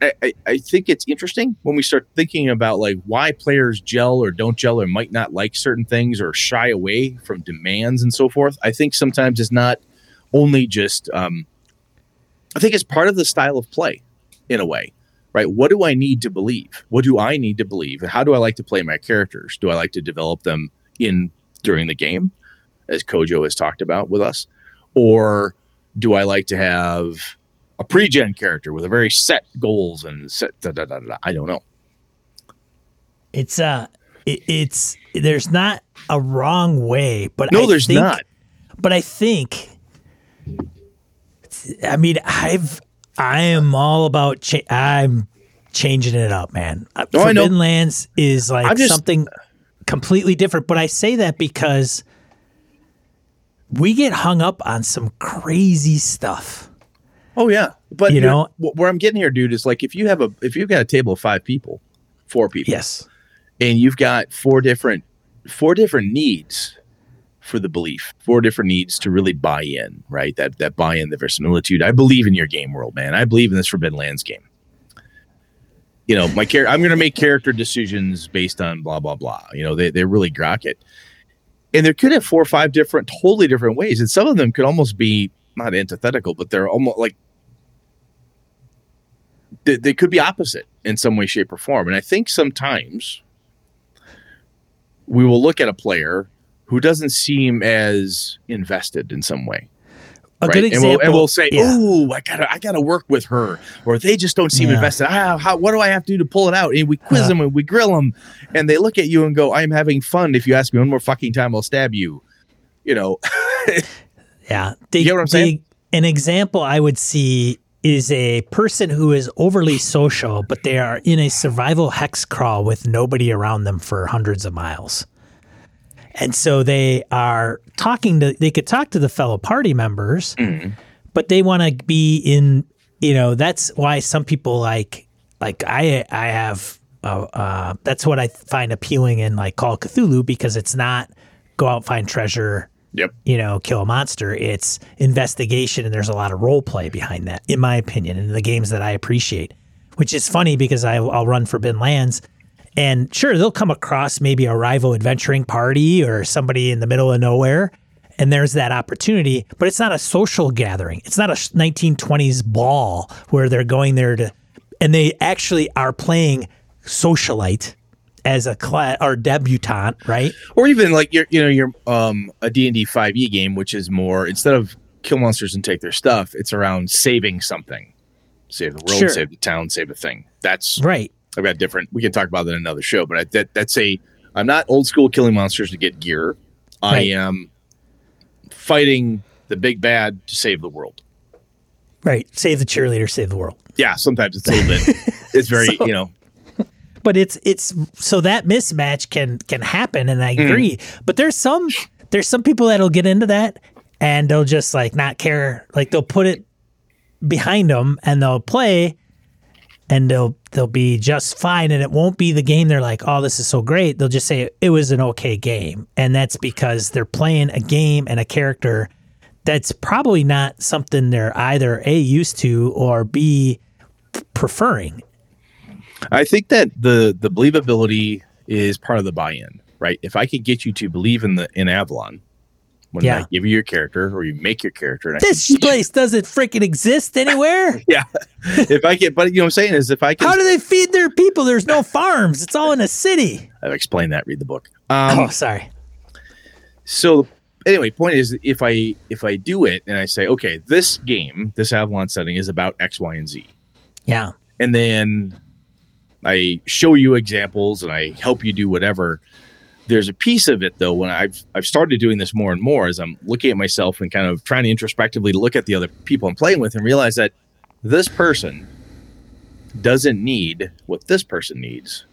I, I, think it's interesting when we start thinking about like why players gel or don't gel or might not like certain things or shy away from demands and so forth. I think sometimes it's not only just, um, I think it's part of the style of play in a way, right? What do I need to believe? What do I need to believe? How do I like to play my characters? Do I like to develop them in during the game, as Kojo has talked about with us? Or do I like to have a pre-gen character with a very set goals and set da, da, da, da. I don't know. It's uh, it, it's there's not a wrong way, but No, I there's think- not. But I think, I mean, I've I am all about cha- I'm changing it up, man. Uh, No. Forbidden Lands is like just- something completely different. But I say that because we get hung up on some crazy stuff. Oh yeah, but You know- where I'm getting here, dude, is like if you have a if you've got a table of five people, four people, Yes. and you've got four different four different needs for the belief, four different needs to really buy in, right? That that buy in, the verisimilitude. I believe in your game world, man. I believe in this Forbidden Lands game. You know, my character. I'm going to make character decisions based on blah blah blah. You know, they they really grok it, and there could have four or five different, totally different ways, and some of them could almost be not antithetical, but they're almost like they, they could be opposite in some way, shape, or form. And I think sometimes we will look at a player who doesn't seem as invested in some way. A right? good and, example. we'll, and we'll say, yeah. "Oh, I gotta, I gotta work with her," or they just don't seem Yeah. invested. Ah, how, what do I have to do to pull it out? And we quiz Huh. them and we grill them, and they look at you and go, "I'm having fun. If you ask me one more fucking time, I'll stab you." You know, Yeah. The, You get what I'm the- saying? An example I would see is a person who is overly social, but they are in a survival hex crawl with nobody around them for hundreds of miles. And so they are talking to, they could talk to the fellow party members, but they want to be in, you know, that's why some people like, like I, I have, uh, uh, that's what I find appealing in like Call of Cthulhu because it's not go out find treasure yep. you know, kill a monster. It's investigation, and there's a lot of role play behind that, in my opinion, in the games that I appreciate. Which is funny because I, I'll run Forbidden Lands, and sure, they'll come across maybe a rival adventuring party or somebody in the middle of nowhere, and there's that opportunity. But it's not a social gathering. It's not a 1920s ball where they're going there to, and they actually are playing socialite as a class or debutant, right? or even like your you know your um a D&D 5e game which is more instead of kill monsters and take their stuff it's around saving something save the world Sure. save the town save a thing that's Right. I've got different we can talk about that in another show but I, that that's a I'm not old school killing monsters to get gear I Right. am fighting the big bad to save the world Right. Save the cheerleader, save the world. yeah sometimes it's a little bit it's very So- you know But it's it's so that mismatch can can happen and I Mm. agree. But there's some there's some people that'll get into that and they'll just like not care. Like they'll put it behind them and they'll play and they'll they'll be just fine and it won't be the game they're like, "Oh, this is so great." They'll just say it was an okay game. And that's because they're playing a game and a character that's probably not something they're either A used to or B preferring. I think that the the believability is part of the buy-in, right? If I can get you to believe in the in Avalon, when Yeah. I give you your character or you make your character, and This can- place doesn't freaking exist anywhere. yeah. if I can, but you know what I'm saying is if I can, How do they feed their people? There's no farms. It's all in a city. I've explained that. Read the book. Um, oh, sorry. so anyway point is if i if i do it and i say okay this game this avalon setting is about x y and z Yeah. and then i show you examples and i help you do whatever. There's a piece of it though when i've i've started doing this more and more as i'm looking at myself and kind of trying to introspectively look at the other people i'm playing with and realize that this person doesn't need what this person needs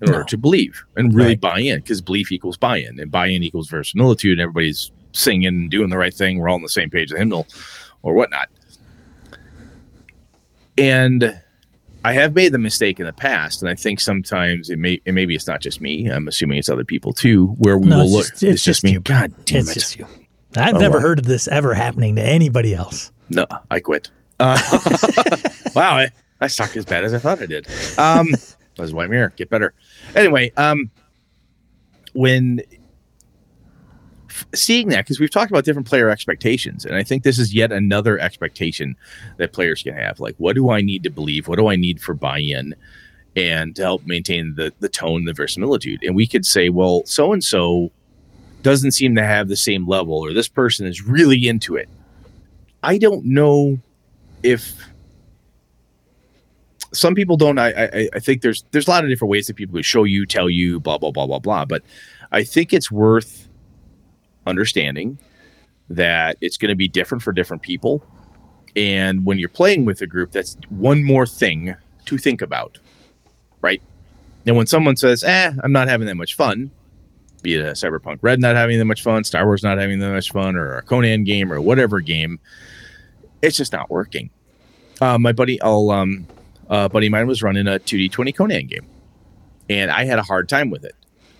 in order to believe and really Right. buy in because belief equals buy-in and buy-in equals verisimilitude and everybody's singing and doing the right thing. We're all on the same page of the hymnal or whatnot. And i have made the mistake in the past and i think sometimes it may and maybe it's not just me i'm assuming it's other people too where we No, will it's look just- it's just me you. god damn it's it just you. I've Oh, never wow. heard of this ever happening to anybody else. no i quit uh, wow I, I suck as bad as i thought i did um that's why i'm here get better anyway um when seeing that because we've talked about different player expectations and i think this is yet another expectation that players can have like what do i need to believe? What do i need for buy-in and to help maintain the the tone the verisimilitude? And we could say well so and so doesn't seem to have the same level or this person is really into it. I don't know if some people don't I, I i think there's there's a lot of different ways that people could show you tell you blah blah blah blah blah but i think it's worth understanding that it's going to be different for different people. And when you're playing with a group that's one more thing to think about right? And when someone says eh i'm not having that much fun be it a cyberpunk red not having that much fun star wars not having that much fun or a conan game or whatever game it's just not working. Uh, my buddy i'll um uh, buddy mine was running a 2d20 conan game and i had a hard time with it.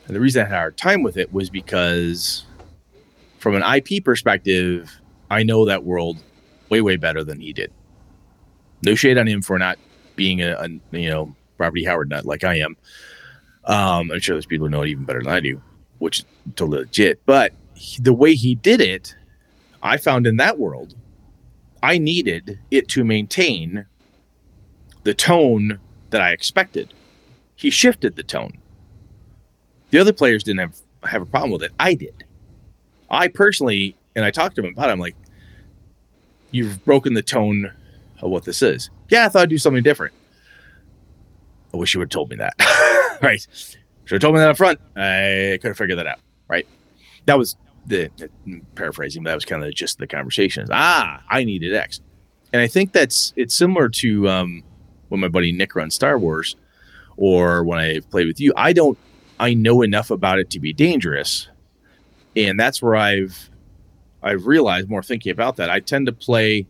And the reason i had a hard time with it was because from an ip perspective i know that world way way better than he did no shade on him for not being a, a you know Robert Howard nut like I am. Um, I'm sure there's people who know it even better than I do, which is totally legit. But he- the way he did it, I found in that world, I needed it to maintain the tone that I expected. He shifted the tone. The other players didn't have have a problem with it. I did. I personally, and I talked to him about it. I'm like, you've broken the tone of what this is. Yeah, I thought I'd do something different. I wish you would have told me that. right. Should have told me that up front. I could have figured that out. Right. That was the paraphrasing, but that was kind of just the conversation. Ah, I needed X. And I think that's it's similar to um, when my buddy Nick runs Star Wars or when I play with you. I don't I know enough about it to be dangerous. And that's where I've I've realized more thinking about that. I tend to play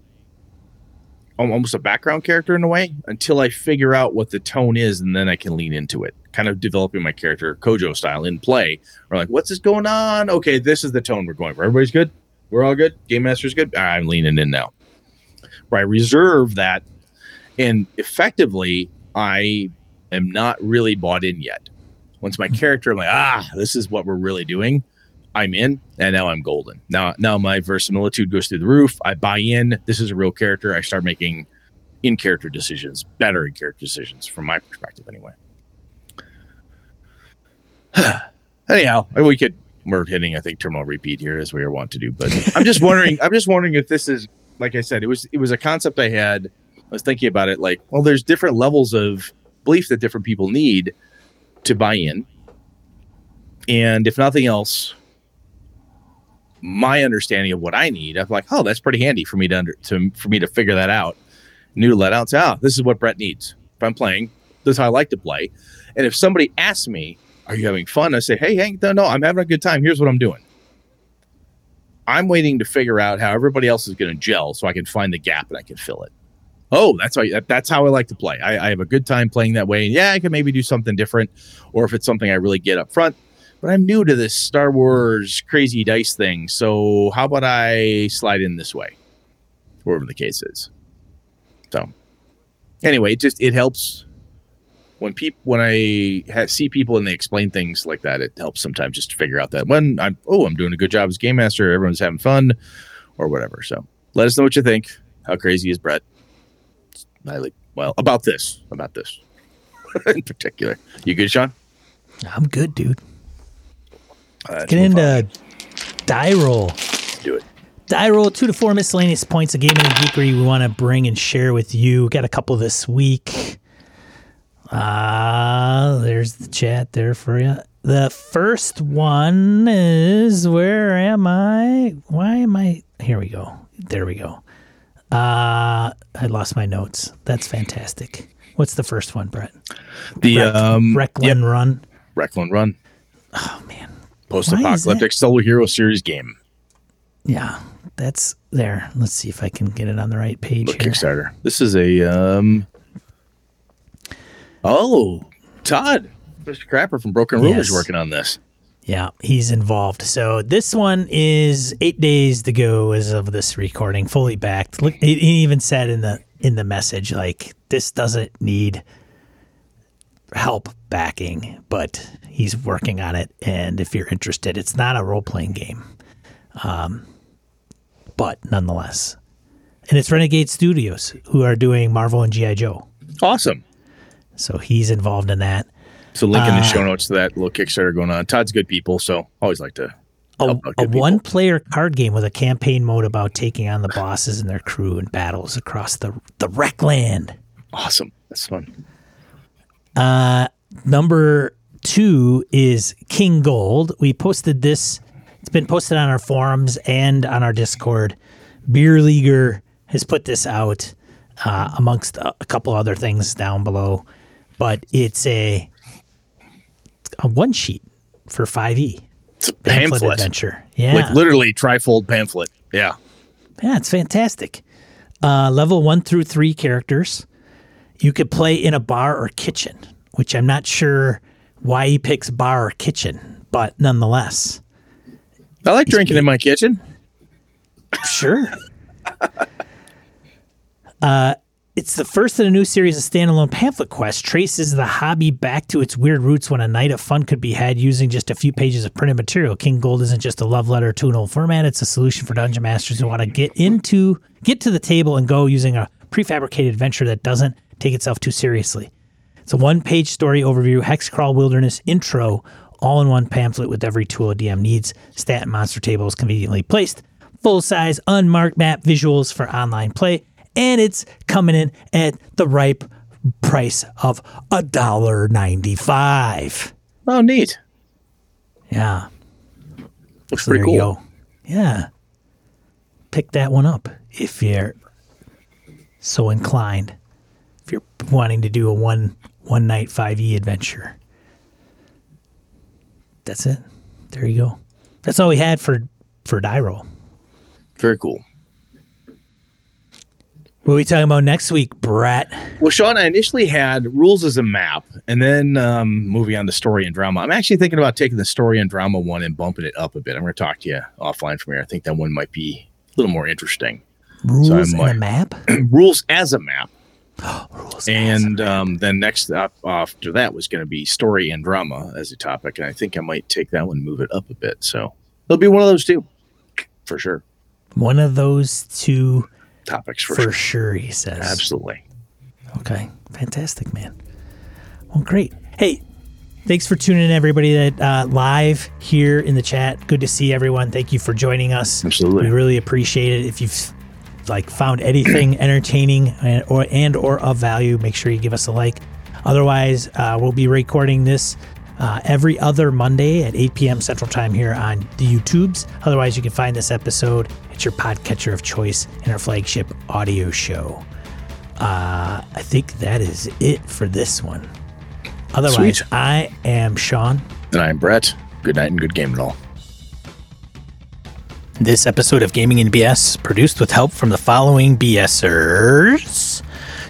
almost a background character in a way until I figure out what the tone is, and then I can lean into it. Kind of developing my character Kojo style in play. Or like, what's this going on? Okay, this is the tone we're going for. Everybody's good. We're all good. Game master's good. Ah, I'm leaning in now. Where I reserve that, and effectively, I am not really bought in yet. Once my character, I'm like, ah, this is what we're really doing. I'm in, and now I'm golden. Now, now my verisimilitude goes through the roof. I buy in. This is a real character. I start making in character decisions, better in character decisions from my perspective, anyway. Anyhow, we could we're hitting, I think, terminal repeat here as we are wont to do. But I'm just wondering. I'm just wondering if this is, like I said, it was it was a concept I had. I was thinking about it, like, well, there's different levels of belief that different people need to buy in, and if nothing else, my understanding of what I need, I'm like, oh, that's pretty handy for me to under to for me to figure that out. New to let out, ah, this is what Brett needs. If I'm playing, this is how I like to play. And if somebody asks me, are you having fun? I say, hey, Hank, no, no, I'm having a good time. Here's what I'm doing. I'm waiting to figure out how everybody else is going to gel so I can find the gap and I can fill it. Oh, that's how that, that's how I like to play. I, I have a good time playing that way. And yeah, I can maybe do something different, or if it's something I really get up front. But I'm new to this Star Wars crazy dice thing, so how about I slide in this way, wherever the case is. So, anyway, it just it helps when people when I ha- see people and they explain things like that. It helps sometimes just to figure out that when I'm oh I'm doing a good job as game master, everyone's having fun, or whatever. So let us know what you think. How crazy is Brett? I like well about this about this in particular. You good, Sean? I'm good, dude. Uh, let's Get into die roll. do it. Die roll two to four miscellaneous points of gaming and geekery we want to bring and share with you. Got a couple this week. Uh, there's the chat there for you. The first one is where am I? Why am I? Here we go. There we go. Uh, I lost my notes. That's fantastic. What's the first one, Brett? The Rec- um, Wreckland Run. Wreckland Run Oh man, post-apocalyptic solo hero series game. yeah, that's there. Let's see if I can get it on the right page Look. Kickstarter. This is a um. Oh, Todd, Mr. Crapper from Broken Ruler is working on this. Yeah, he's involved. So this one is eight days to go as of this recording, fully backed. Look, he even said in the in the message like this doesn't need help backing, but he's working on it. And if you're interested, it's not a role playing game, um, but nonetheless, and it's Renegade Studios who are doing Marvel and GI Joe. Awesome. So he's involved in that. So link in the Uh, show notes to that little Kickstarter going on. Todd's good people, so always like to a, a one player card game with a campaign mode about taking on the bosses and their crew in battles across the the Wreckland. Awesome. That's fun. Uh, number two is King Gold. We posted this. It's been posted on our forums and on our Discord. Beer Leaguer has put this out uh, amongst a, couple other things down below, but it's a a one sheet for five E It's a pamphlet, pamphlet. adventure. Yeah, Like literally trifold pamphlet. Yeah. Yeah, it's fantastic. Uh, level one through three characters. You could play in a bar or kitchen, which I'm not sure why he picks bar or kitchen, but nonetheless, I like drinking in my kitchen. sure. uh, it's the first in a new series of standalone pamphlet quests. Traces the hobby back to its weird roots when a night of fun could be had using just a few pages of printed material. King Gold isn't just a love letter to an old format; it's a solution for dungeon masters who want to get into, get to the table, and go using a prefabricated adventure that doesn't take itself too seriously. It's a one-page story overview, Hexcrawl Wilderness intro, all-in-one pamphlet with every tool a DM needs. Stat and monster tables conveniently placed, full-size unmarked map visuals for online play, and it's coming in at the ripe price of a dollar ninety-five. Oh, neat. Yeah, Looks so pretty cool. Yeah, pick that one up if you're so inclined. If you're wanting to do a one one night five e adventure, that's it. There you go. That's all we had for for die roll. Very cool. What are we talking about next week, Brett? Well, Sean, I initially had rules as a map, and then um, moving on to story and drama. I'm actually thinking about taking the story and drama one and bumping it up a bit. I'm going to talk to you offline from here. I think that one might be a little more interesting. Rules So and a map. rules as a map, Rules and um, then next up after that was going to be story and drama as a topic. And I think I might take that one, and move it up a bit. So it'll be one of those two, for sure. one of those two Topics for, for, sure. sure. He says. Absolutely. Okay. Fantastic, man. Well, great. Hey, thanks for tuning in, everybody that uh, live here in the chat. Good to see everyone. Thank you for joining us. Absolutely. We really appreciate it. If you've like found anything entertaining and or and or of value, make sure you give us a like. Otherwise, uh, we'll be recording this uh, every other Monday at 8 p.m. Central Time here on the YouTubes. Otherwise, you can find this episode at your podcatcher of choice in our flagship audio show. Uh, I think that is it for this one. Otherwise, Sweet. I am Sean. And I'm Brett. Good night and good game and all. This episode of Gaming and BS produced with help from the following BSers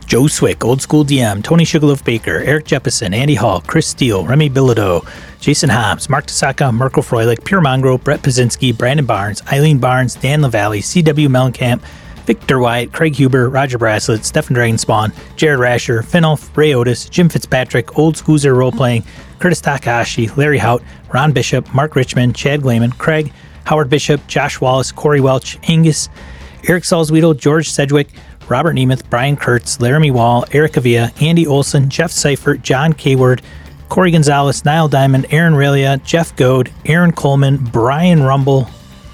Joe Swick, Old School DM, Tony Sugarloaf Baker, Eric Jeppesen, Andy Hall, Chris Steele, Remy Bilodeau, Jason Hobbs, Mark Tasaka, Merkel Froelich, Pure Mongro, Brett Pazinski, Brandon Barnes, Eileen Barnes, Dan LaValle, CW Mellencamp, Victor White, Craig Huber, Roger Braslett, Stefan Dragonspawn, Jared Rasher, Finolf, Ray Otis, Jim Fitzpatrick, Old Scoozer Role Playing, Curtis Takahashi, Larry Hout, Ron Bishop, Mark Richmond, Chad Glayman, Craig, Howard Bishop, Josh Wallace, Corey Welch, Angus, Eric Salzwedel, George Sedgwick, Robert Nemeth, Brian Kurtz, Laramie Wall, Eric Avia, Andy Olson, Jeff Seifert, John Kayward, Corey Gonzalez, Niall Diamond, Aaron Relia, Jeff Goad, Aaron Coleman, Brian Rumble,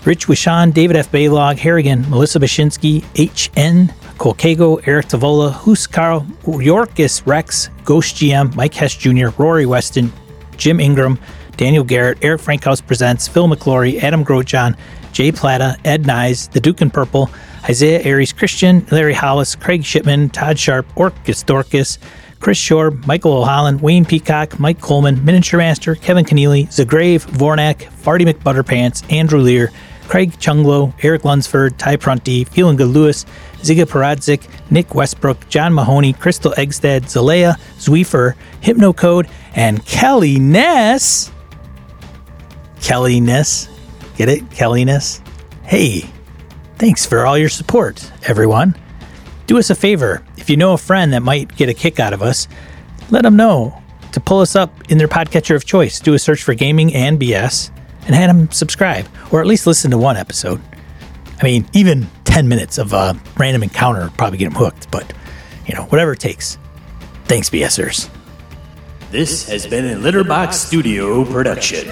Rich Wishan, David F. Baylog, Harrigan, Melissa Bashinsky, H.N., Colcago, Eric Tavola, Hoos Carl, Yorkis Rex, Ghost GM, Mike Hess Jr., Rory Weston, Jim Ingram, Daniel Garrett, Eric Frankhouse Presents, Phil McClory, Adam Grosjean, Jay Plata, Ed Nyes, The Duke in Purple, Isaiah Aries Christian, Larry Hollis, Craig Shipman, Todd Sharp, Orcus Dorcas, Chris Shore, Michael O'Holland, Wayne Peacock, Mike Coleman, Miniature Master, Kevin Keneally, Zagrave, Vornak, Farty McButterpants, Andrew Lear, Craig Chunglo, Eric Lunsford, Ty Prunty, Feeling Good Lewis, Ziga Paradzik, Nick Westbrook, John Mahoney, Crystal Eggstead, Zalea, Zwiefer, Hypnocode, and Kelly Ness. Kelly Ness. Get it? Kelly Ness? Hey, thanks for all your support, everyone. Do us a favor. If you know a friend that might get a kick out of us, let them know to pull us up in their podcatcher of choice. Do a search for gaming and BS and have them subscribe or at least listen to one episode. I mean, even 10 minutes of a random encounter probably get them hooked, but you know, whatever it takes. Thanks, BSers. This has been a Litterbox Studio production.